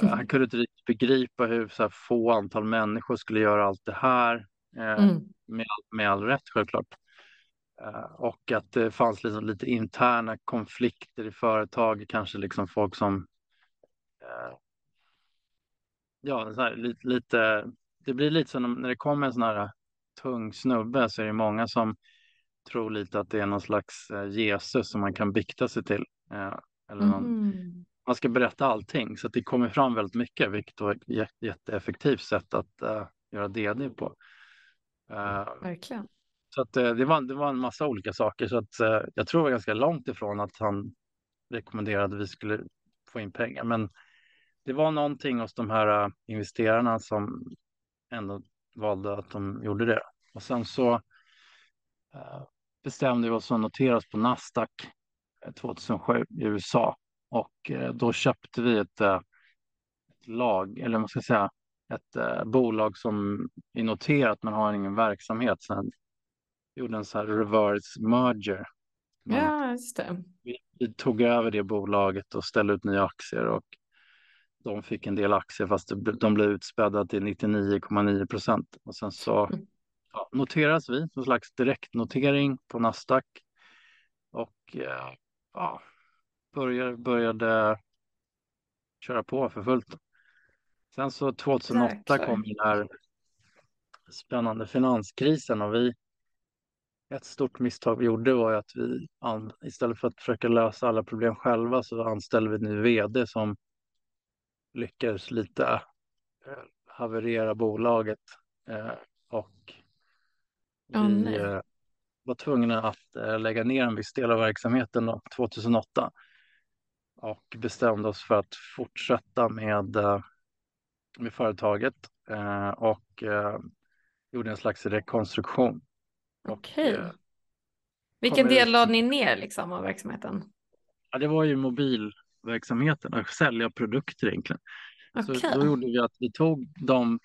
Speaker 2: han kunde inte begripa hur så få antal människor skulle göra allt det här. Uh, mm. med, med all rätt självklart. Uh, och att det fanns liksom lite interna konflikter i företag, kanske liksom folk som ja, så här, lite, lite, det blir lite så när det kommer en sån här tung snubbe så är det många som tror lite att det är någon slags Jesus som man kan bikta sig till. eller någon, mm man ska berätta allting så att det kommer fram väldigt mycket, vilket var ett jätteeffektivt sätt att uh, göra DD på.
Speaker 1: Uh, Verkligen.
Speaker 2: Så att uh, det, var, det var en massa olika saker så att jag tror det var ganska långt ifrån att han rekommenderade att vi skulle få in pengar. Men det var någonting hos de här investerarna som ändå valde att de gjorde det. Och sen så bestämde vi oss att notera oss på Nasdaq 2007 i USA och eh, då köpte vi ett, eh, ett lag, eller man ska säga ett eh, bolag som är noterat men har ingen verksamhet. Sen gjorde en så här reverse merger.
Speaker 1: Man, ja, just det.
Speaker 2: Vi, vi, tog över det bolaget och ställde ut nya aktier och de fick en del aktier fast de blev utspädda till 99,9 procent. Och sen så mm. ja, noteras vi, någon slags direktnotering på Nasdaq. Och ja, började, började köra på för fullt. Sen så 2008 Jäklar. kom den här spännande finanskrisen och vi ett stort misstag vi gjorde var att vi istället för att försöka lösa alla problem själva så anställde vi en ny vd som lyckades lite eh, haverera bolaget eh, och oh, vi eh, var tvungna att lägga ner en viss del av verksamheten då, 2008 och bestämde oss för att fortsätta med, eh, med företaget eh, och eh, gjorde en slags rekonstruktion.
Speaker 1: Okej. Okay. Vilken del lade ni ner liksom av verksamheten?
Speaker 2: Ja, det var ju mobilverksamheten, att sälja produkter egentligen. Okay. Så då gjorde vi att vi tog de,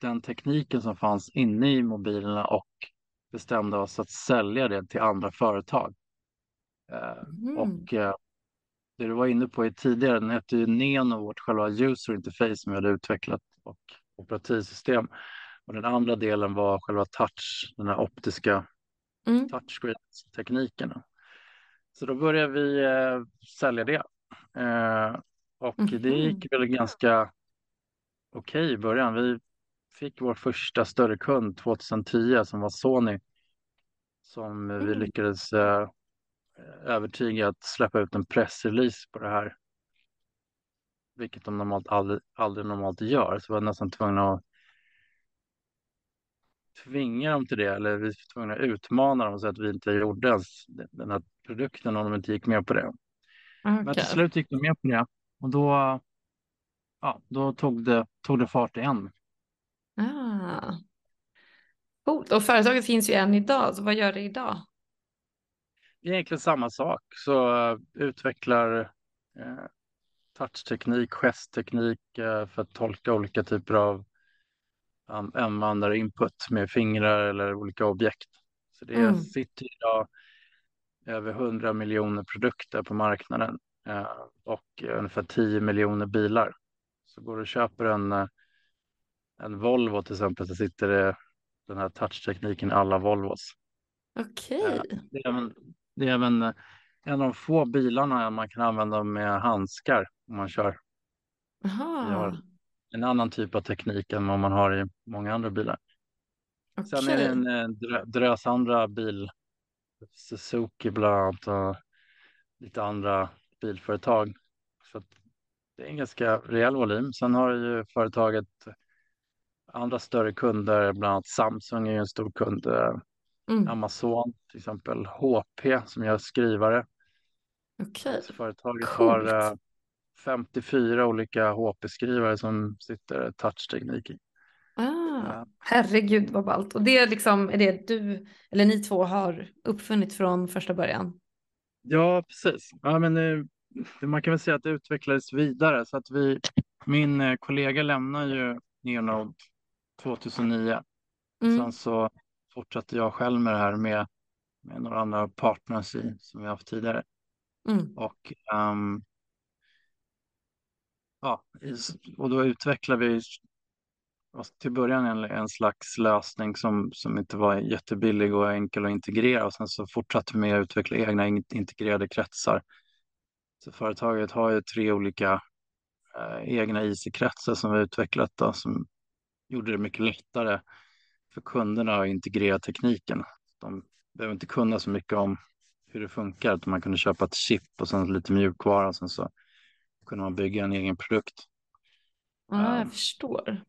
Speaker 2: den tekniken som fanns inne i mobilerna och bestämde oss att sälja det till andra företag. Mm. Och det du var inne på tidigare, den hette ju Neno, vårt själva user interface som vi hade utvecklat och operativsystem. Och den andra delen var själva touch, den här optiska
Speaker 1: Mm.
Speaker 2: touchscreen-tekniken. Så då började vi eh, sälja det. Eh, och
Speaker 1: Mhm.
Speaker 2: det gick väl ganska okej i början. Vi fick vår första större kund 2010 som var Sony. Som vi
Speaker 1: Mm.
Speaker 2: lyckades eh, övertyga att släppa ut en pressrelease på det här. Vilket de normalt aldrig, aldrig normalt gör. Så vi var nästan tvungna att tvinga dem till det. Eller vi var tvungna att utmana dem så att vi inte gjorde ens den här produkten om de inte gick med på det. Men
Speaker 1: Okej.
Speaker 2: till slut gick de med på det. Och då, ja, då tog, det, tog det fart igen.
Speaker 1: Ah. Coolt. Och företaget finns ju än idag, så vad gör det idag?
Speaker 2: Det egentligen samma sak. Så eh, utvecklar eh, touchteknik, gestteknik eh, för att tolka olika typer av um, användarinput med fingrar eller olika objekt. Så det
Speaker 1: Mm.
Speaker 2: sitter idag över 100 miljoner produkter på marknaden eh, och ungefär 10 miljoner bilar. Så går du och köper en, eh, en Volvo till exempel så sitter det den här touchtekniken i alla Volvos.
Speaker 1: Okej.
Speaker 2: Det är även, det är även eh, en av de få bilarna man kan använda med handskar om man kör. Har en annan typ av teknik än vad man har i många andra bilar. Sen är det en eh, drö- drös andra bil, Suzuki bland annat och lite andra bilföretag. Så att det är en ganska rejäl volym. Sen har ju företaget andra större kunder, bland annat Samsung är ju en stor kund. Eh,
Speaker 1: Mm.
Speaker 2: Amazon till exempel, HP som gör skrivare.
Speaker 1: Okej.
Speaker 2: Så företaget har
Speaker 1: Coolt.
Speaker 2: eh, 54 olika HP-skrivare som sitter touchteknik i.
Speaker 1: Ah,
Speaker 2: Ja.
Speaker 1: herregud vad ballt. Och det är liksom, är det du, eller ni två har uppfunnit från första början?
Speaker 2: Ja, precis. Ja, men, eh, det- man kan väl säga att det utvecklades vidare så att vi, min eh, kollega lämnade ju Neonode 2009.
Speaker 1: Mm.
Speaker 2: Sen så fortsatte jag själv med det här med, med några andra partners i, som vi haft tidigare.
Speaker 1: Mm.
Speaker 2: Och, ehm, ja, och då utvecklade vi till början en, en slags lösning som, som inte var jättebillig och enkel att integrera och sen så fortsatte vi med att utveckla egna in- integrerade kretsar. Så företaget har ju tre olika eh, egna IC-kretsar som vi utvecklat då, som gjorde det mycket lättare för kunderna att integrera tekniken. De behöver inte kunna så mycket om hur det funkar, utan man kunde köpa ett chip och sen lite mjukvara och sen så kunde man bygga en egen produkt.
Speaker 1: Ja, jag
Speaker 2: Ehm,
Speaker 1: förstår.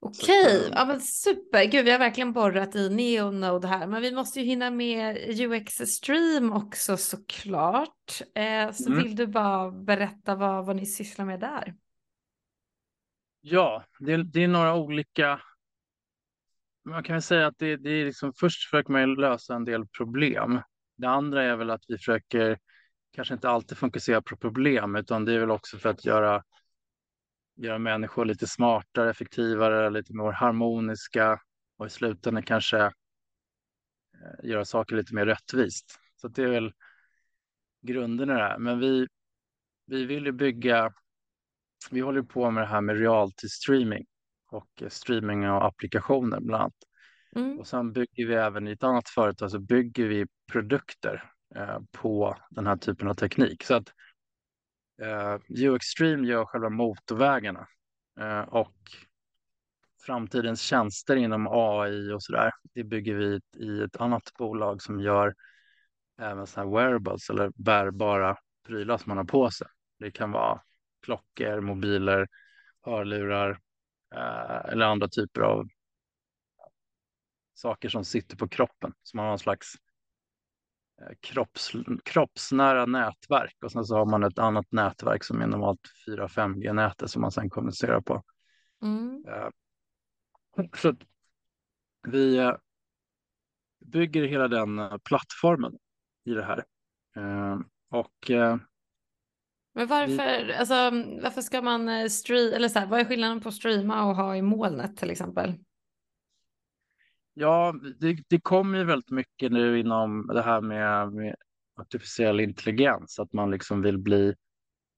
Speaker 1: Okej,
Speaker 2: ehm,
Speaker 1: ja men super. Gud, vi har verkligen borrat i Neonode här, men vi måste ju hinna med UX Stream också såklart. Eh, så
Speaker 2: Mm.
Speaker 1: vill du bara berätta vad, vad ni sysslar med där?
Speaker 2: Ja, det, det är några olika. Man kan väl säga att det, det är liksom först försöker man lösa en del problem. Det andra är väl att vi försöker kanske inte alltid fokusera på problem, utan det är väl också för att göra, göra människor lite smartare, effektivare, lite mer harmoniska och i slutändan kanske eh, göra saker lite mer rättvist. Så att det är väl grunden i det här. Men vi, vi vill ju bygga, vi håller på med det här med reality streaming och eh, streaming av applikationer bland annat.
Speaker 1: Mm.
Speaker 2: Och sen bygger vi även i ett annat företag så bygger vi produkter eh, på den här typen av teknik. Så att eh, UXstream gör själva motorvägarna eh, och framtidens tjänster inom AI och sådär. Det bygger vi i ett annat bolag som gör även så här wearables eller bärbara prylar som man har på sig. Det kan vara klockor, mobiler, hörlurar eller andra typer av saker som sitter på kroppen. Som har någon slags eh, kropps, kroppsnära nätverk och sen så har man ett annat nätverk som är normalt 4-5G-nätet som man sen kommunicerar på.
Speaker 1: Mm.
Speaker 2: Eh, Så vi eh, bygger hela den eh, plattformen i det här. Eh, Och eh,
Speaker 1: men varför, alltså, varför ska man eh, streama? eller så här, vad är skillnaden på att streama och ha i molnet till exempel?
Speaker 2: ja, det, det kommer ju väldigt mycket nu inom det här med, med artificiell intelligens, att man liksom vill bli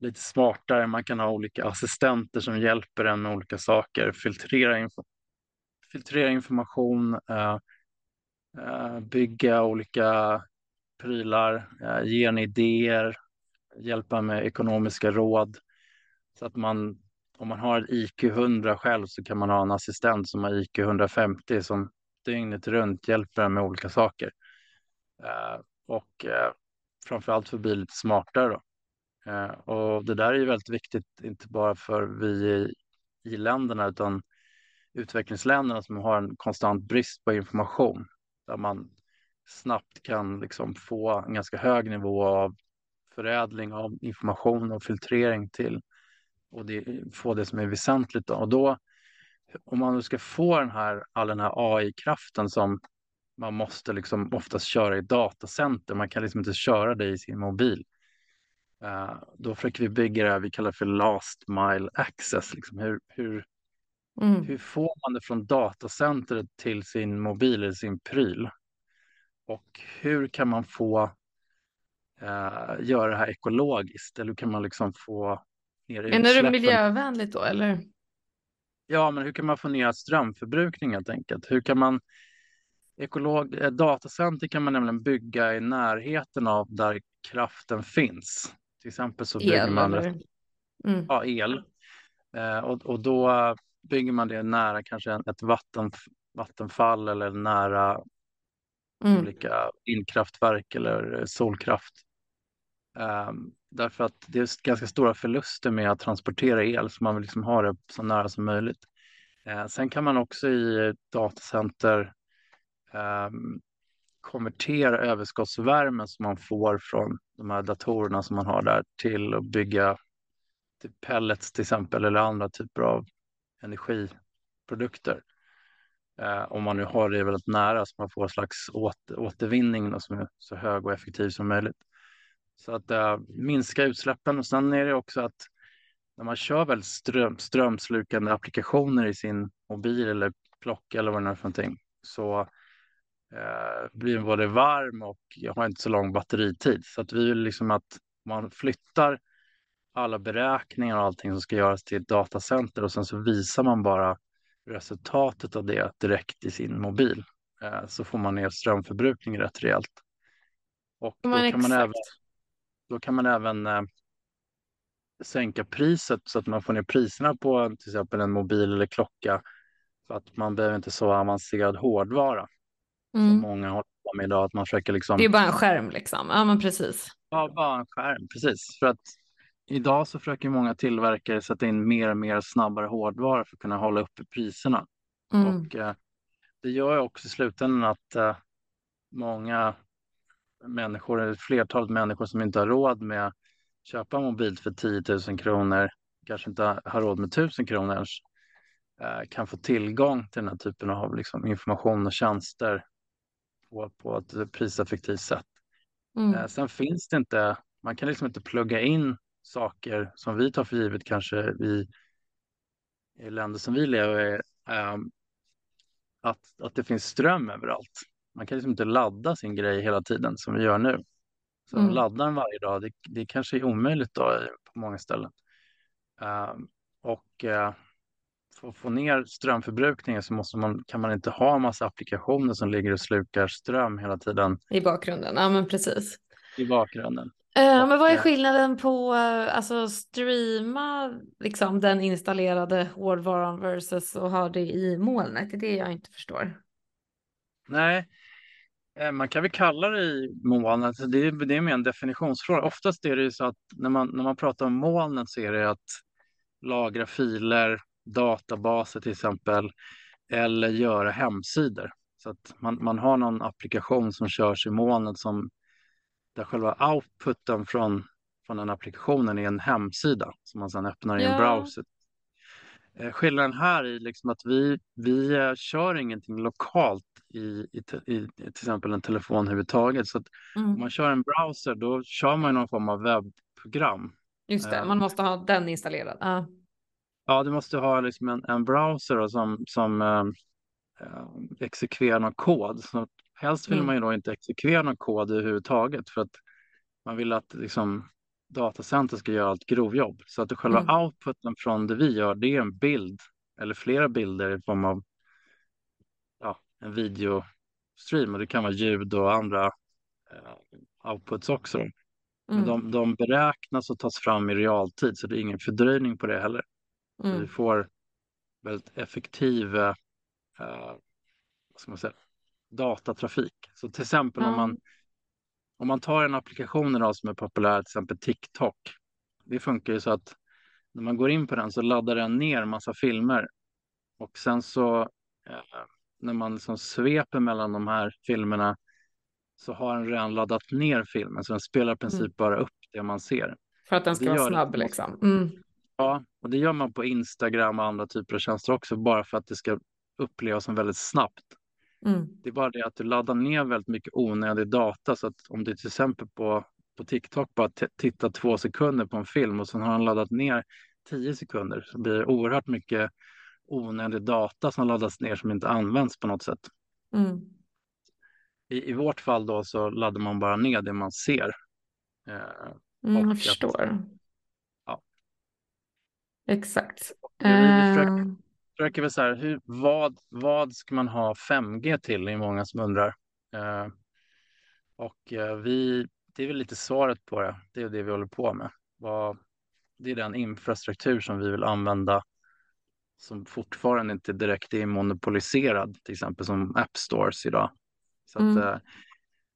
Speaker 2: lite smartare. Man kan ha olika assistenter som hjälper en med olika saker, filtrera, info, filtrera information, uh, uh, bygga olika prylar, ge en idéer, hjälpa med ekonomiska råd. Så att man, om man har ett IQ 100 själv så kan man ha en assistent som har IQ 150 som dygnet runt hjälper en med olika saker. Eh, och eh, framförallt för att bli lite smartare. Då. Eh, och det där är ju väldigt viktigt, inte bara för vi i, i länderna utan utvecklingsländerna som har en konstant brist på information där man snabbt kan liksom få en ganska hög nivå av förädling av information och filtrering till och det, få det som är väsentligt. Då. Och då, om man nu ska få den här, all den här AI-kraften som man måste liksom oftast köra i datacenter, man kan liksom inte köra det i sin mobil. Uh, då försöker vi bygga det här vi kallar för last mile access. Liksom hur, hur, mm. hur får man det från datacentret till sin mobil eller sin pryl? Och hur kan man få uh, göra det här ekologiskt? Eller hur kan man liksom få ner utsläppen?
Speaker 1: Är det miljövänligt då eller?
Speaker 2: Ja, men hur kan man få ner strömförbrukning helt enkelt? Hur kan man ekolog, eh, datacenter kan man nämligen bygga i närheten av där kraften finns. Till exempel så bygger el, man ett, mm. ja, el eh, och, och då bygger man det nära kanske ett vatten, vattenfall eller nära mm. olika vindkraftverk eller solkraft. Um, därför att det är ganska stora förluster med att transportera el så man vill liksom ha det så nära som möjligt. Uh, sen kan man också i datacenter um, konvertera överskottsvärmen som man får från de här datorerna som man har där till att bygga till pellets till exempel eller andra typer av energiprodukter. Eh, om man nu har det väldigt nära så man får en slags åter, återvinning då, som är så hög och effektiv som möjligt. Så att eh, minska utsläppen och sen är det också att när man kör väldigt ström, strömslukande applikationer i sin mobil eller klocka eller vad det är för någonting så eh, blir både varm och jag har inte så lång batteritid. Så att vi vill liksom att man flyttar alla beräkningar och allting som ska göras till ett datacenter och sen så visar man bara resultatet av det direkt i sin mobil. Eh, så får man ner strömförbrukningen rätt rejält. Och då kan, man även, då kan man även eh, sänka priset så att man får ner priserna på till exempel en mobil eller klocka. Så att man behöver inte så avancerad hårdvara mm. som många håller på med idag. Att man försöker liksom...
Speaker 1: Det är bara en skärm liksom. Ja, men precis.
Speaker 2: Ja, bara en skärm, precis. För att idag så försöker många tillverkare sätta in mer och mer snabbare hårdvara för att kunna hålla uppe priserna. Mm. Och eh, det gör också i slutändan att eh, många människor, eller flertalet människor som inte har råd med att köpa en mobil för 10 000 kronor, kanske inte har råd med 1000 kronor ens, eh, kan få tillgång till den här typen av liksom, information och tjänster på, på ett priseffektivt sätt. Mm. Eh, sen finns det inte, man kan liksom inte plugga in saker som vi tar för givet kanske i, i länder som vi lever i, um, att, att det finns ström överallt. Man kan liksom inte ladda sin grej hela tiden som vi gör nu. Så mm. ladda den varje dag, det, det kanske är omöjligt då på många ställen. Um, och uh, för att få ner strömförbrukningen så måste man, kan man inte ha en massa applikationer som ligger och slukar ström hela tiden.
Speaker 1: I bakgrunden, ja men precis.
Speaker 2: I bakgrunden.
Speaker 1: Uh, men vad är skillnaden på uh, alltså streama liksom den installerade hårdvaran versus att ha det i molnet? Det är det jag inte förstår.
Speaker 2: Nej, uh, man kan väl kalla det i molnet. Det är, det är mer en definitionsfråga. Oftast är det ju så att när man, när man pratar om molnet så är det att lagra filer databaser till exempel eller göra hemsidor. Så att man, man har någon applikation som körs i molnet som där själva outputen från, från den applikationen är en hemsida som man sedan öppnar i en browser. Eh, skillnaden här är liksom att vi, vi eh, kör ingenting lokalt i, i, i, till exempel en telefon överhuvudtaget. Så mm. om man kör en browser då kör man någon form av webbprogram.
Speaker 1: Just det, eh, man måste ha den installerad. Uh.
Speaker 2: Ja, du måste ha liksom en, en browser då, som, som äh, exekverar någon kod. Så helst vill mm. man ju då inte exekvera någon kod överhuvudtaget för att man vill att liksom, datacenter ska göra allt grovjobb. Så att själva mm. outputen från det vi gör, det är en bild eller flera bilder i form av ja, en videostream och det kan vara ljud och andra eh, outputs också. Men
Speaker 1: Mm.
Speaker 2: de, de beräknas och tas fram i realtid så det är ingen fördröjning på det heller.
Speaker 1: Mm.
Speaker 2: vi får väldigt effektiv eh, vad ska man säga, datatrafik. Så till exempel om man om man tar en applikation idag som är populär, till exempel TikTok. Det funkar ju så att när man går in på den så laddar den ner massa filmer och sen så eh, när man liksom sveper mellan de här filmerna så har den redan laddat ner filmen så den spelar i princip
Speaker 1: Mm.
Speaker 2: bara upp det man ser.
Speaker 1: För att den
Speaker 2: Det
Speaker 1: ska vara
Speaker 2: gör det.
Speaker 1: snabb liksom. Mm.
Speaker 2: Ja, och det gör man på Instagram och andra typer av tjänster också bara för att det ska upplevas som väldigt snabbt.
Speaker 1: Mm.
Speaker 2: Det är bara det att du laddar ner väldigt mycket onödig data så att om du till exempel på, på TikTok bara tittar två sekunder på en film och sen har han laddat ner tio sekunder så blir det oerhört mycket onödig data som laddas ner som inte används på något sätt.
Speaker 1: Mm.
Speaker 2: I, i vårt fall då så laddar man bara ner det man ser. Eh,
Speaker 1: Mm, jag
Speaker 2: att-
Speaker 1: förstår.
Speaker 2: Ja.
Speaker 1: Exakt.
Speaker 2: vi- vi försöker-
Speaker 1: Eh,
Speaker 2: försöker väl så här, hur, vad, vad ska man ha 5G till? Det är många som undrar. Eh, och eh, vi, det är väl lite svaret på det. Det är det vi håller på med. Vad, det är den infrastruktur som vi vill använda som fortfarande inte direkt är monopoliserad, till exempel som App Stores idag. Så att,
Speaker 1: Mm.
Speaker 2: eh,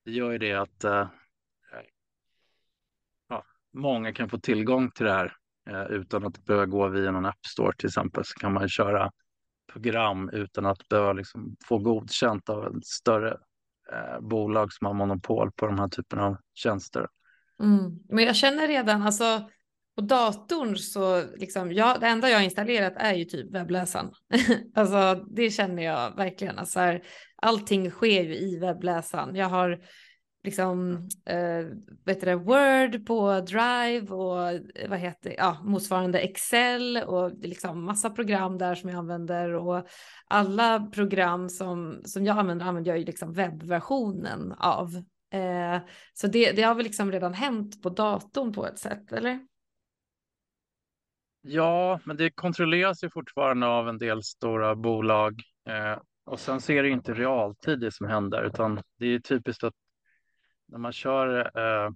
Speaker 2: det gör ju det att eh, ja, många kan få tillgång till det här Eh, utan att behöva gå via någon App Store till exempel. Så kan man köra program utan att behöva liksom få godkänt av en större eh, bolag som har monopol på de här typen av tjänster.
Speaker 1: Mm. Men jag känner redan, alltså på datorn så liksom, ja, det enda jag har installerat är ju typ webbläsaren. alltså det känner jag verkligen. Alltså, här, allting sker ju i webbläsaren. Jag har liksom, eh, vet du det, Word på Drive och eh, vad heter ja, motsvarande Excel och liksom massa program där som jag använder och alla program som, som jag använder använder jag ju liksom webbversionen av. Eh, så det, det har väl liksom redan hänt på datorn på ett sätt, eller?
Speaker 2: Ja, men det kontrolleras ju fortfarande av en del stora bolag eh, och sen så är det inte realtid det som händer utan det är typiskt att när man kör eh,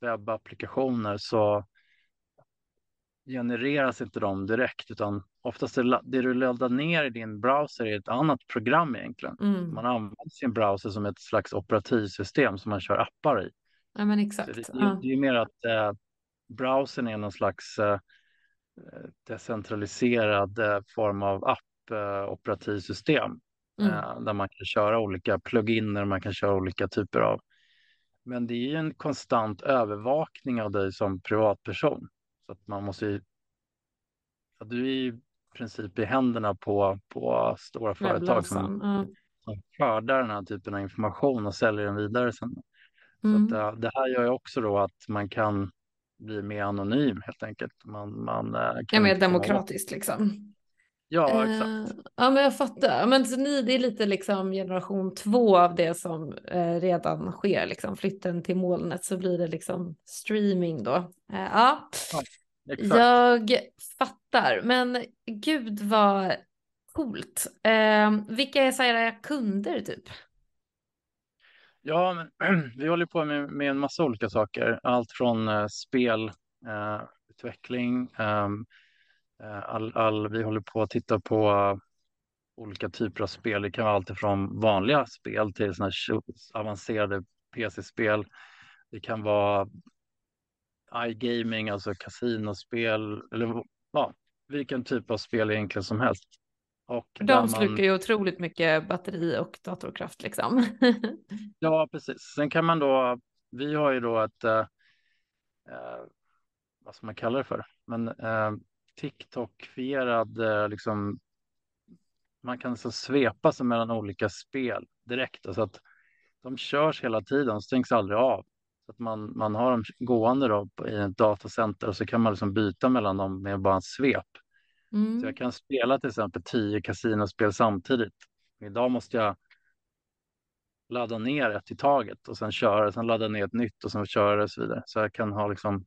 Speaker 2: webbapplikationer så genereras inte de direkt utan oftast är la- det du laddar ner i din browser är ett annat program egentligen.
Speaker 1: Mm.
Speaker 2: Man använder sin browser som ett slags operativsystem som man kör appar i.
Speaker 1: Ja, men exakt.
Speaker 2: det, det,
Speaker 1: Ja.
Speaker 2: det är ju mer att eh, browsern är någon slags eh, decentraliserad eh, form av app eh,
Speaker 1: Mm.
Speaker 2: eh, där man kan köra olika pluginer, man kan köra olika typer av. Men det är ju en konstant övervakning av dig som privatperson. Så att man måste ju, ja, du är ju i princip i händerna på, på stora företag som.
Speaker 1: Ja.
Speaker 2: som skördar den här typen av information och säljer den vidare sen.
Speaker 1: Mm.
Speaker 2: Så att, eh, det här gör ju också då att man kan bli mer anonym helt enkelt. Man, man eh, kan
Speaker 1: Ja, mer
Speaker 2: åt-
Speaker 1: demokratiskt liksom.
Speaker 2: Ja,
Speaker 1: Eh,
Speaker 2: exakt.
Speaker 1: Ja, men jag fattar. Men så ni, det är lite liksom generation två av det som eh, redan sker, liksom flytten till molnet så blir det liksom streaming då. Eh, ja,
Speaker 2: exakt.
Speaker 1: jag fattar. Men gud vad coolt. Eh, vilka är så här era kunder typ?
Speaker 2: Ja, men vi håller på med, med en massa olika saker. Allt från eh, spelutveckling, all, all, vi håller på att titta på eh, olika typer av spel. Det kan vara allt från vanliga spel till såna avancerade PC-spel. Det kan vara iGaming, alltså kasinospel eller ja, vilken typ av spel egentligen som helst. Och
Speaker 1: De
Speaker 2: man-
Speaker 1: slukar ju otroligt mycket batteri och datorkraft liksom.
Speaker 2: Ja, precis. Sen kan man då, vi har ju då ett, eh, eh, vad ska man kalla det för, men eh, TikTok-fierad, eh, liksom, man kan så svepa sig mellan olika spel direkt. Så att de körs hela tiden, stängs aldrig av. Så att man, man har dem gående då i ett datacenter och så kan man liksom byta mellan dem med bara en svep. Så
Speaker 1: Mm.
Speaker 2: jag kan spela till exempel tio kasinospel samtidigt. Idag måste jag ladda ner ett i taget och sen köra, sen ladda ner ett nytt och sen köra och så vidare. Så jag kan ha liksom.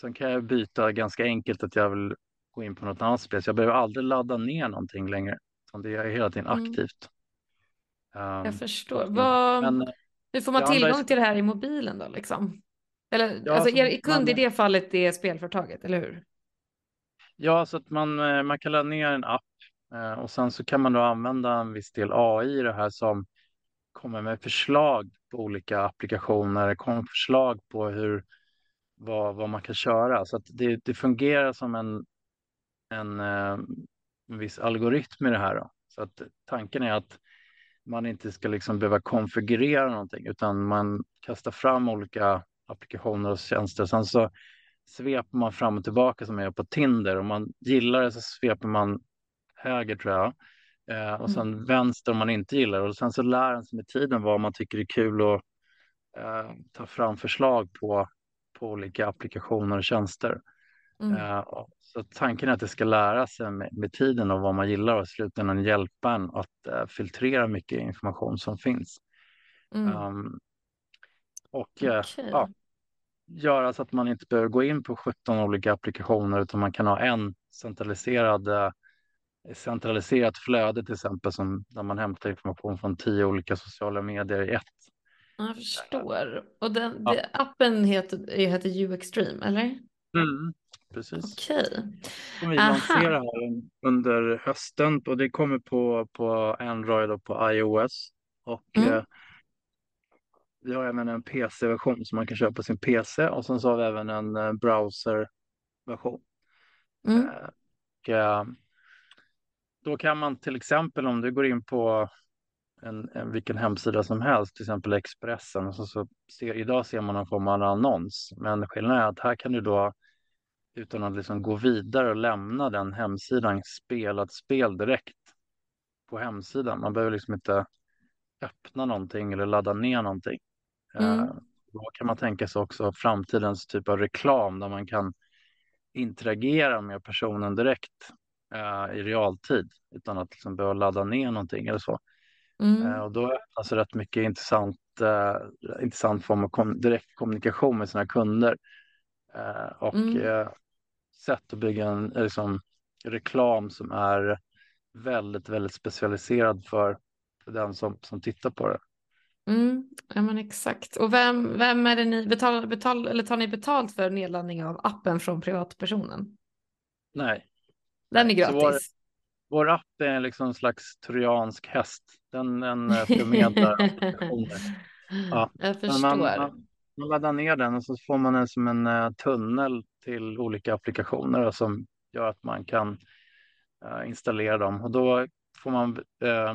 Speaker 2: Sen kan jag byta ganska enkelt att jag vill gå in på något annat spel, så jag behöver aldrig ladda ner någonting längre. det är hela tiden
Speaker 1: Mm.
Speaker 2: aktivt.
Speaker 1: Jag
Speaker 2: Um,
Speaker 1: förstår.
Speaker 2: men-
Speaker 1: Vad,
Speaker 2: men,
Speaker 1: hur får man
Speaker 2: är-
Speaker 1: tillgång till det här i mobilen då liksom? Eller
Speaker 2: Ja,
Speaker 1: alltså
Speaker 2: så
Speaker 1: er kund i
Speaker 2: man-
Speaker 1: det fallet är spelföretaget, eller hur?
Speaker 2: Ja, så att man, eh, man kan ladda ner en app eh, och sen så kan man då använda en viss del AI i det här som kommer med förslag på olika applikationer, kommer förslag på hur, vad, vad man kan köra. Så att det, det fungerar som en, en, eh, en viss algoritm i det här. Då. Så att tanken är att man inte ska liksom behöva konfigurera någonting utan man kastar fram olika applikationer och tjänster. Sen så sveper man fram och tillbaka som jag gör på Tinder. Om man gillar det så sveper man höger tror jag. Eh, och sen vänster om man inte gillar det. Och sen så lär den sig med tiden vad man tycker är kul och eh, ta fram förslag på, på olika applikationer och tjänster.
Speaker 1: Mm.
Speaker 2: Eh, så tanken är att det ska lära sig med, med tiden och vad man gillar och i slutändan hjälpa en att eh, filtrera mycket information som finns.
Speaker 1: Mm.
Speaker 2: Um, och eh,
Speaker 1: Okej.
Speaker 2: ja, göra så att man inte behöver gå in på 17 olika applikationer utan man kan ha en centraliserad centraliserat flöde till exempel som där man hämtar information från tio olika sociala medier i ett.
Speaker 1: Jag förstår. Och den,
Speaker 2: Ja.
Speaker 1: det, appen heter, heter U-Extreme, eller?
Speaker 2: Mm, precis.
Speaker 1: Okej.
Speaker 2: Som vi
Speaker 1: Aha.
Speaker 2: lanserar här under hösten och det kommer på, på Android och på iOS. Och
Speaker 1: Mm.
Speaker 2: eh, vi har även en PC-version som man kan köpa på sin PC och sen så har vi även en eh, browser-version.
Speaker 1: Mm.
Speaker 2: Eh, och, eh, då kan man till exempel om du går in på en, en, vilken hemsida som helst, till exempel Expressen, så, så ser, idag ser man någon form av annons. Men skillnaden är att här kan du då utan att liksom gå vidare och lämna den hemsidan spela ett spel direkt på hemsidan. Man behöver liksom inte öppna någonting eller ladda ner någonting.
Speaker 1: Mm.
Speaker 2: Eh, Då kan man tänka sig också framtidens typ av reklam där man kan interagera med personen direkt eh, i realtid utan att liksom behöva ladda ner någonting eller så.
Speaker 1: Mm.
Speaker 2: Eh, Och då öppnas rätt mycket intressant, eh, intressant form av kom direkt kommunikation med sina kunder. Eh, och
Speaker 1: Mm.
Speaker 2: eh, sätt att bygga en eh, liksom, reklam som är väldigt, väldigt specialiserad för, för den som, som tittar på det.
Speaker 1: Mm. Ja, men exakt. Och vem, vem är det ni betalar, betal, eller tar ni betalt för nedladdning av appen från privatpersonen?
Speaker 2: Nej,
Speaker 1: Den är gratis.
Speaker 2: Vår app är liksom en slags trojansk häst. Den, den eh, förmedlar applikationer. Ja,
Speaker 1: Jag förstår.
Speaker 2: Man, man, man laddar ner den och så får man den som en eh, tunnel till olika applikationer som gör att man kan eh, installera dem. Och då får man, eh,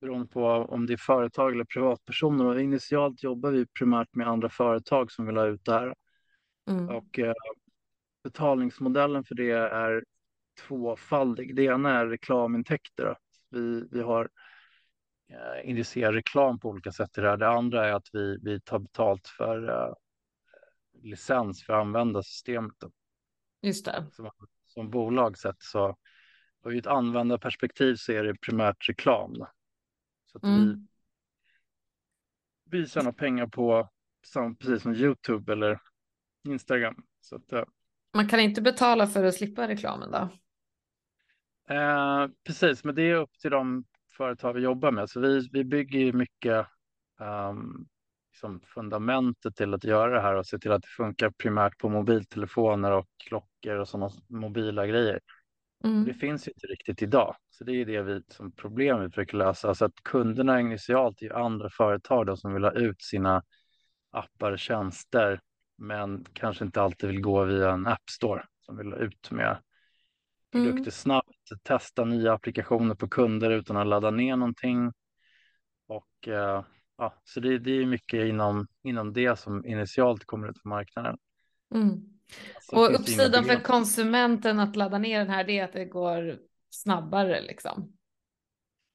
Speaker 2: beroende på om det är företag eller privatpersoner, och initialt jobbar vi primärt med andra företag som vill ha ut det här.
Speaker 1: Mm.
Speaker 2: Och eh, betalningsmodellen för det är tvåfaldig. Det ena är reklamintäkter. då. Vi, vi har eh, initierar reklam på olika sätt i det här. Det andra är att vi, vi tar betalt för eh, licens för att använda systemet.
Speaker 1: Just det.
Speaker 2: Som, som bolag sett så i ett användarperspektiv så är det primärt reklam. Då. Så att vi,
Speaker 1: Mm.
Speaker 2: vi tjänar pengar på som, precis som Youtube eller Instagram. Så att, eh,
Speaker 1: Man kan inte betala för att slippa reklamen då?
Speaker 2: Eh, precis, men det är upp till de företag vi jobbar med. Så vi, vi bygger ju mycket um, liksom fundamentet till att göra det här och se till att det funkar primärt på mobiltelefoner och klockor och sådana mobila grejer.
Speaker 1: Mm.
Speaker 2: Det finns ju inte riktigt idag, så det är det vi som problem vi försöker lösa. Så att kunderna initialt är ju andra företag då, som vill ha ut sina appar och tjänster, men kanske inte alltid vill gå via en app store som vill ha ut med produkter
Speaker 1: Mm.
Speaker 2: snabbt, testa nya applikationer på kunder utan att ladda ner någonting. Och eh, ja, så det, det är mycket inom, inom det som initialt kommer ut på marknaden.
Speaker 1: Mm. Och uppsidan för konsumenten att ladda ner den här det är att det går snabbare liksom.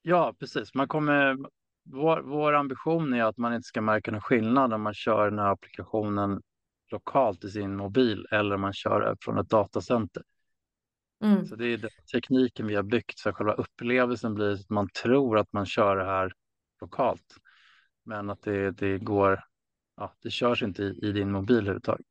Speaker 2: Ja, precis. Man kommer, vår, vår ambition är att man inte ska märka någon skillnad när man kör den här applikationen lokalt i sin mobil eller om man kör från ett datacenter.
Speaker 1: Mm.
Speaker 2: Så det är den tekniken vi har byggt så att själva upplevelsen blir att man tror att man kör det här lokalt. Men att det, det går, ja, det körs inte i, i din mobil överhuvudtaget.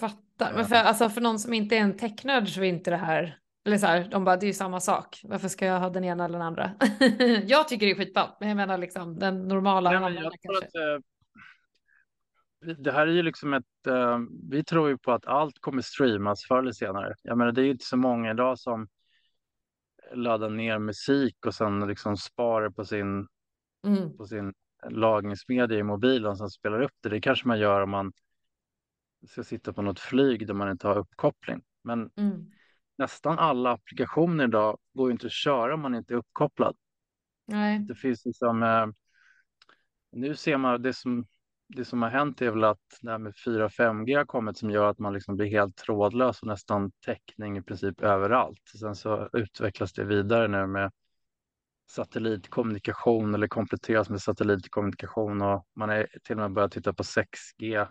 Speaker 1: Fattar. Men för, alltså, för någon som inte är en technörd så är inte det här Eller så här, de bara det är ju samma sak. Varför ska jag ha den ena eller den andra? jag tycker det är skitballt, men jag menar liksom den normala.
Speaker 2: Nej, men jag tror att, eh, det här är ju liksom ett, eh, vi tror ju på att allt kommer streamas förr eller senare. Jag menar det är ju inte så många idag som laddar ner musik och sen liksom sparar på sin,
Speaker 1: Mm.
Speaker 2: på sin lagringsmedia i mobilen som spelar upp det. Det kanske man gör om man ska sitta på något flyg där man inte har uppkoppling. Men
Speaker 1: Mm.
Speaker 2: nästan alla applikationer idag går ju inte att köra om man inte är uppkopplad.
Speaker 1: Nej.
Speaker 2: Det finns liksom, eh, nu ser man det som, det som har hänt är väl att det här med 4-5G har kommit som gör att man liksom blir helt trådlös och nästan täckning i princip överallt. Sen så utvecklas det vidare nu med satellitkommunikation eller kompletteras med satellitkommunikation och man är till och med börjat titta på 6G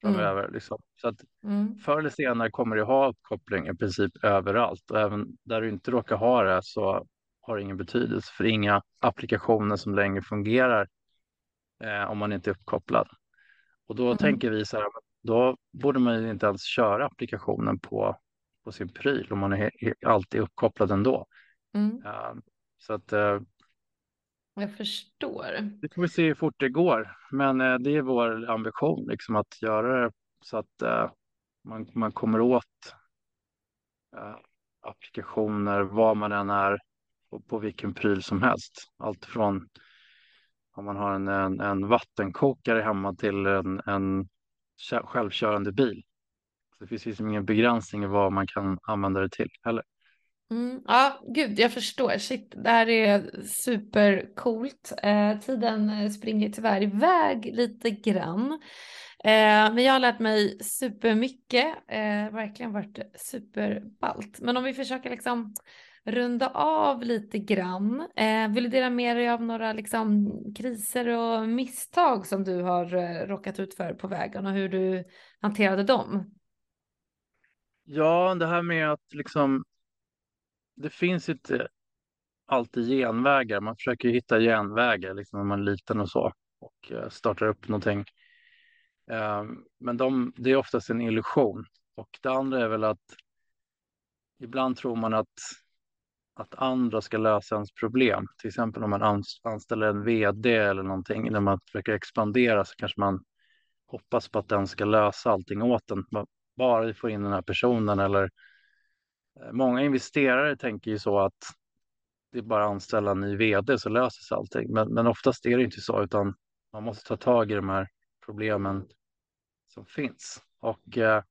Speaker 2: framöver. Liksom. Så att
Speaker 1: Mm.
Speaker 2: förr eller senare kommer det ha uppkoppling i princip överallt och även där du inte råkar ha det så har det ingen betydelse för inga applikationer som längre fungerar eh, om man inte är uppkopplad. Och då
Speaker 1: Mm.
Speaker 2: tänker vi så här, då borde man ju inte ens köra applikationen på, på sin pryl om man är alltid uppkopplad ändå.
Speaker 1: Mm.
Speaker 2: Eh, så att eh,
Speaker 1: Jag förstår.
Speaker 2: det får vi se hur fort det går. Men eh, det är vår ambition liksom att göra det så att eh, man, man kommer åt eh, applikationer var man än är och på vilken pryl som helst. Allt från om man har en, en, en vattenkokare hemma till en, en självkörande bil. Så det finns liksom ingen begränsning i vad man kan använda det till heller.
Speaker 1: Mm, ja, gud, jag förstår. Shit, det här är supercoolt. Eh, tiden eh, springer tyvärr iväg lite grann. Eh, men jag har lärt mig supermycket. Eh, verkligen varit superballt. Men om vi försöker liksom runda av lite grann. Eh, vill du dela med dig av några liksom kriser och misstag som du har eh, råkat ut för på vägen och hur du hanterade dem?
Speaker 2: Ja, det här med att liksom det finns inte alltid genvägar. Man försöker ju hitta genvägar liksom när man är liten och så och eh, startar upp någonting. Eh, Men de, det är oftast en illusion. Och det andra är väl att ibland tror man att, att andra ska lösa ens problem. Till exempel om man anställer en vd eller någonting. När man försöker expandera så kanske man hoppas på att den ska lösa allting åt en. Bara vi får in den här personen eller eh, Många investerare tänker ju så att det är bara att anställa en ny vd så löser sig allting. Men, men oftast är det inte så, utan man måste ta tag i de här problemen som finns. Och eh,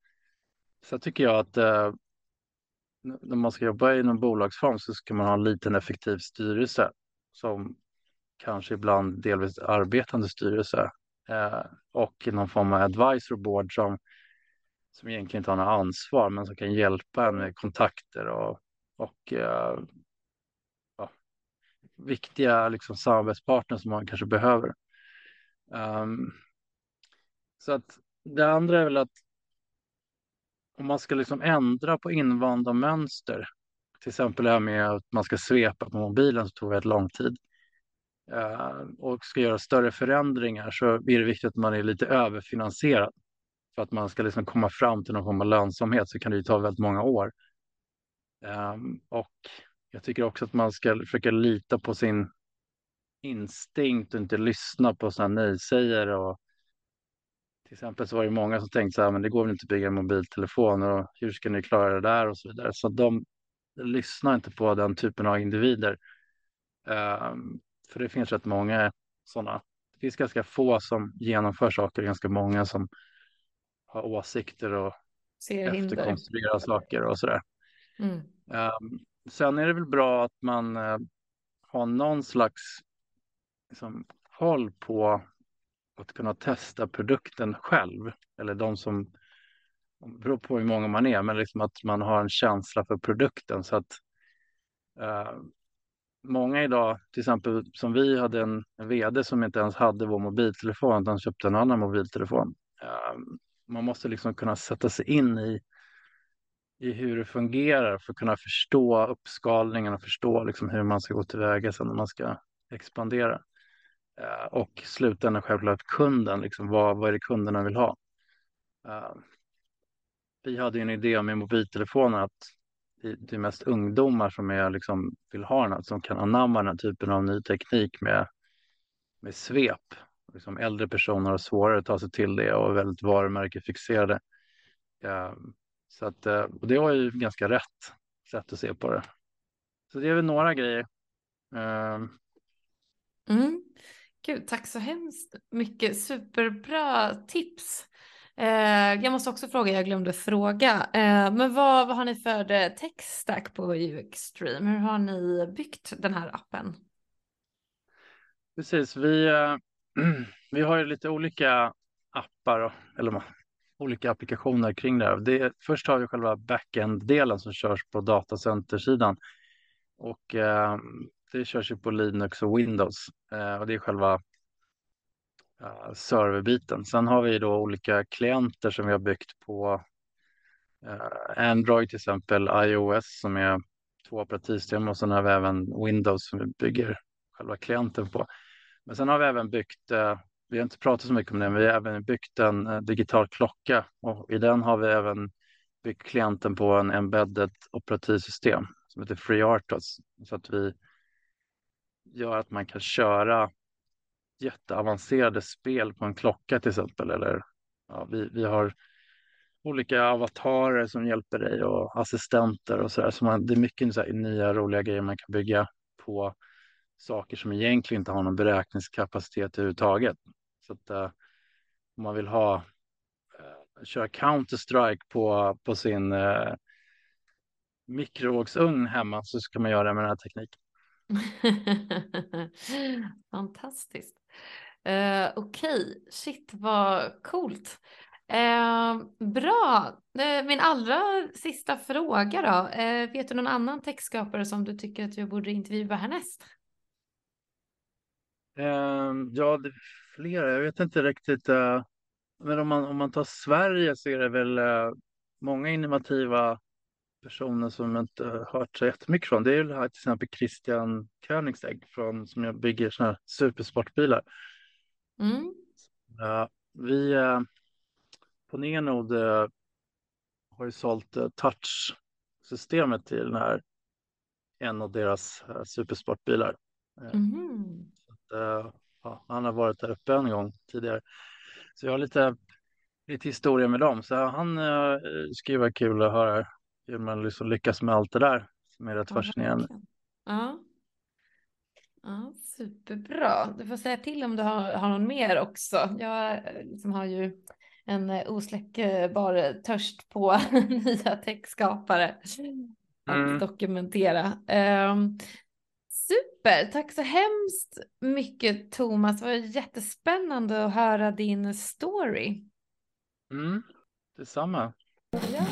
Speaker 2: så tycker jag att eh, när man ska jobba i någon bolagsform så ska man ha en liten effektiv styrelse som kanske ibland delvis arbetande styrelse eh, och någon form av advisor board som, som egentligen inte har något ansvar men som kan hjälpa en med kontakter och, och eh, viktiga liksom, samarbetspartner som man kanske behöver. Um, så att det andra är väl att om man ska liksom ändra på invanda mönster, till exempel det här med att man ska svepa på mobilen så tog det väldigt lång tid eh, och ska göra större förändringar så är det viktigt att man är lite överfinansierad. För att man ska liksom komma fram till någon form av lönsamhet så kan det ju ta väldigt många år. Ehm, och jag tycker också att man ska försöka lita på sin instinkt och inte lyssna på sådana nej-sägare. Och till exempel så var det många som tänkte så här, men det går väl inte att bygga en mobiltelefon och hur ska ni klara det där och så vidare. Så de lyssnar inte på den typen av individer. Ehm, för det finns rätt många sådana. Det finns ganska få som genomför saker, ganska många som har åsikter och
Speaker 1: Ser hinder.
Speaker 2: efterkonstruerar saker och sådär.
Speaker 1: Mm.
Speaker 2: Um, sen är det väl bra att man eh, har någon slags liksom, koll på att kunna testa produkten själv. Eller de som, det beror på hur många man är, men liksom att man har en känsla för produkten. Så att eh, många idag, till exempel som vi hade en, en vd som inte ens hade vår mobiltelefon, utan köpte en annan mobiltelefon. Eh, man måste liksom kunna sätta sig in i i hur det fungerar för att kunna förstå uppskalningen och förstå liksom hur man ska gå tillväga sen när man ska expandera. Eh, och slutändan självklart kunden, liksom vad, vad är det kunderna vill ha? Eh, vi hade ju en idé med mobiltelefoner att det, är mest ungdomar som är, liksom, vill ha något, som kan anamma den här typen av ny teknik med, med svep. Liksom äldre personer har svårare att ta sig till det och är väldigt varumärkefixerade. Eh, så att, och det var ju ganska rätt sätt att se på det. Så det är väl några grejer.
Speaker 1: Mm. Gud, tack så hemskt mycket. Superbra tips. Eh, jag måste också fråga, jag glömde fråga, eh, men vad, vad har ni för eh, tech-stack på UXstream? Hur har ni byggt den här appen?
Speaker 2: Precis, vi, äh, vi har ju lite olika appar, eller olika applikationer kring det här. Det, först har vi själva backend-delen som körs på datacentersidan och eh, det körs ju på Linux och Windows eh, och det är själva serverbiten. Sen har vi då olika klienter som vi har byggt på eh, Android till exempel, iOS som är två operativsystem och sen har vi även Windows som vi bygger själva klienten på. Men sen har vi även byggt, eh, vi har inte pratat så mycket om det, men vi har även byggt en digital klocka och i den har vi även byggt klienten på en embedded operativsystem som heter FreeRTOS så att vi gör att man kan köra jätteavancerade spel på en klocka till exempel. Eller, ja, vi, vi har olika avatarer som hjälper dig och assistenter och så där. Så man, det är mycket så här, nya roliga grejer man kan bygga på saker som egentligen inte har någon beräkningskapacitet överhuvudtaget. Så att uh, om man vill ha uh, köra Counter-Strike på, på sin uh, mikrovågsugn hemma så ska man göra det med den här tekniken.
Speaker 1: Fantastiskt. Uh, Okej, okay. shit vad coolt. Uh, bra, uh, min allra sista fråga då. Eh, vet du någon annan textskapare som du tycker att jag borde intervjua härnäst?
Speaker 2: Ehm, ja, det är flera. Jag vet inte riktigt. men om man, om man tar Sverige så är det väl många innovativa personer som inte hört så jättemycket från. Det är till exempel Christian Koenigsegg från, som jag bygger såna här supersportbilar. Mm. Uh, vi uh, på Nenode uh, har ju sålt uh, touchsystemet till den här en av deras supersportbilar. Mm. Att, ja, han har varit där uppe en gång tidigare. Så jag har lite, lite historia med dem. Så han skulle vara kul att höra hur man liksom lyckas med allt det där som är rätt ja, fascinerande.
Speaker 1: Ja. ja, superbra. Du får säga till om du har, har någon mer också. Jag eh, liksom har ju en eh, osläckbar törst på nya techskapare att mm. dokumentera. Um, super, tack så hemskt mycket Thomas. Det var jättespännande att höra din story.
Speaker 2: Mm, detsamma. Ja.